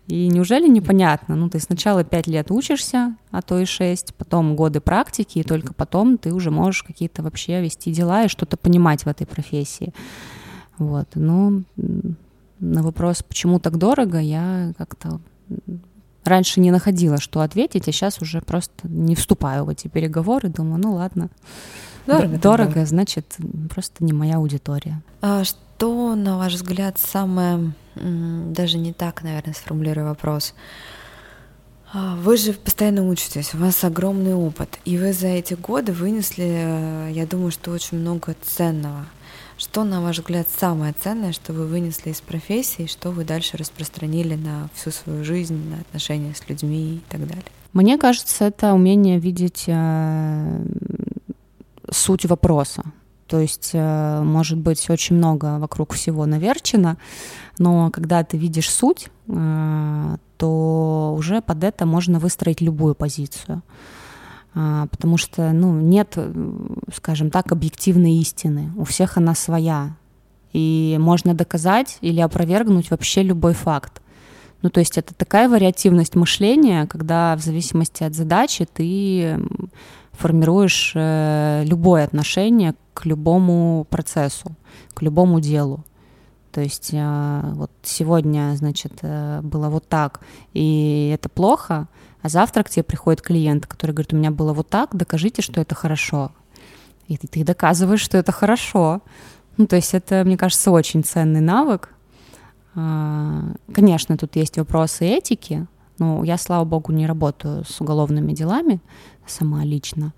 И неужели непонятно? Ну, ты сначала пять лет учишься, а то и шесть, потом годы практики, и только потом ты уже можешь какие-то вообще вести дела и что-то понимать в этой профессии. Вот, ну, на вопрос, почему так дорого, я как-то раньше не находила, что ответить, а сейчас уже просто не вступаю в эти переговоры, думаю, ну ладно, дорого, дорого значит, просто не моя аудитория. А что, на ваш взгляд, самое, даже не так, наверное, сформулирую вопрос, а, вы же постоянно учитесь, у вас огромный опыт, и вы за эти годы вынесли, э, я думаю, что очень много ценного. Что, на ваш взгляд, самое ценное, что вы вынесли из профессии, что вы дальше распространили на всю свою жизнь, на отношения с людьми и так далее? Мне кажется, это умение видеть э, суть вопроса. То есть, э, может быть, очень много вокруг всего наверчено, но когда ты видишь суть, э, то уже под это можно выстроить любую позицию. А, потому что ну, нет, скажем так, объективной истины. У всех она своя. И можно доказать или опровергнуть вообще любой факт. Ну, то есть это такая вариативность мышления, когда в зависимости от задачи ты формируешь э, любое отношение к любому процессу, к любому делу. То есть э, вот сегодня, значит, э, было вот так, и это плохо, а завтра к тебе приходит клиент, который говорит, у меня было вот так, докажите, что это хорошо. И ты, ты доказываешь, что это хорошо. Ну, то есть это, мне кажется, очень ценный навык. А, конечно, тут есть вопросы этики, но я, слава богу, не работаю с уголовными делами сама лично.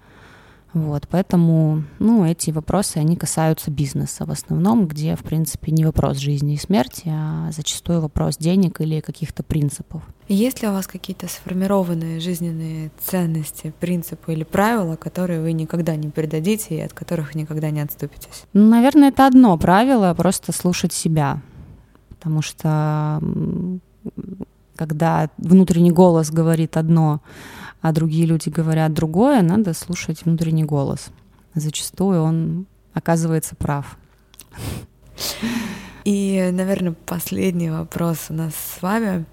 Вот, поэтому, ну, эти вопросы, они касаются бизнеса в основном, где, в принципе, не вопрос жизни и смерти, а зачастую вопрос денег или каких-то принципов. Есть ли у вас какие-то сформированные жизненные ценности, принципы или правила, которые вы никогда не передадите и от которых никогда не отступитесь? Ну, наверное, это одно правило — просто слушать себя, потому что когда внутренний голос говорит одно, а другие люди говорят другое, надо слушать внутренний голос. Зачастую он оказывается прав. И, наверное, последний вопрос у нас с вами.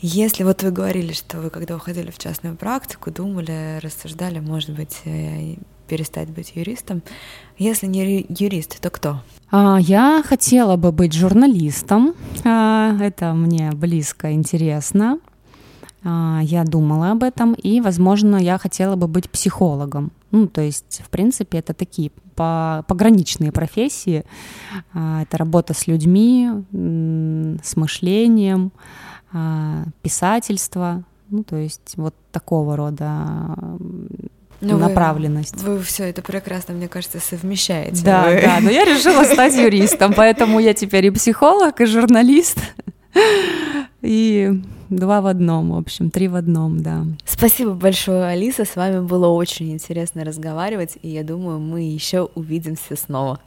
Если вот вы говорили, что вы, когда уходили в частную практику, думали, рассуждали, может быть, э, перестать быть юристом. Если не юрист, то кто? А, я хотела бы быть журналистом. А, это мне близко, интересно. А, я думала об этом, и, возможно, я хотела бы быть психологом. Ну, то есть, в принципе, это такие пограничные профессии. А, это работа с людьми, с мышлением, а, писательство. Ну, то есть, вот такого рода ну, направленность. Вы, вы все это прекрасно, мне кажется, совмещаете. Да, вы. да, но я решила стать юристом, поэтому я теперь и психолог, и журналист. И два в одном, в общем, три в одном, да. Спасибо большое, Алиса. С вами было очень интересно разговаривать, и я думаю, мы еще увидимся снова.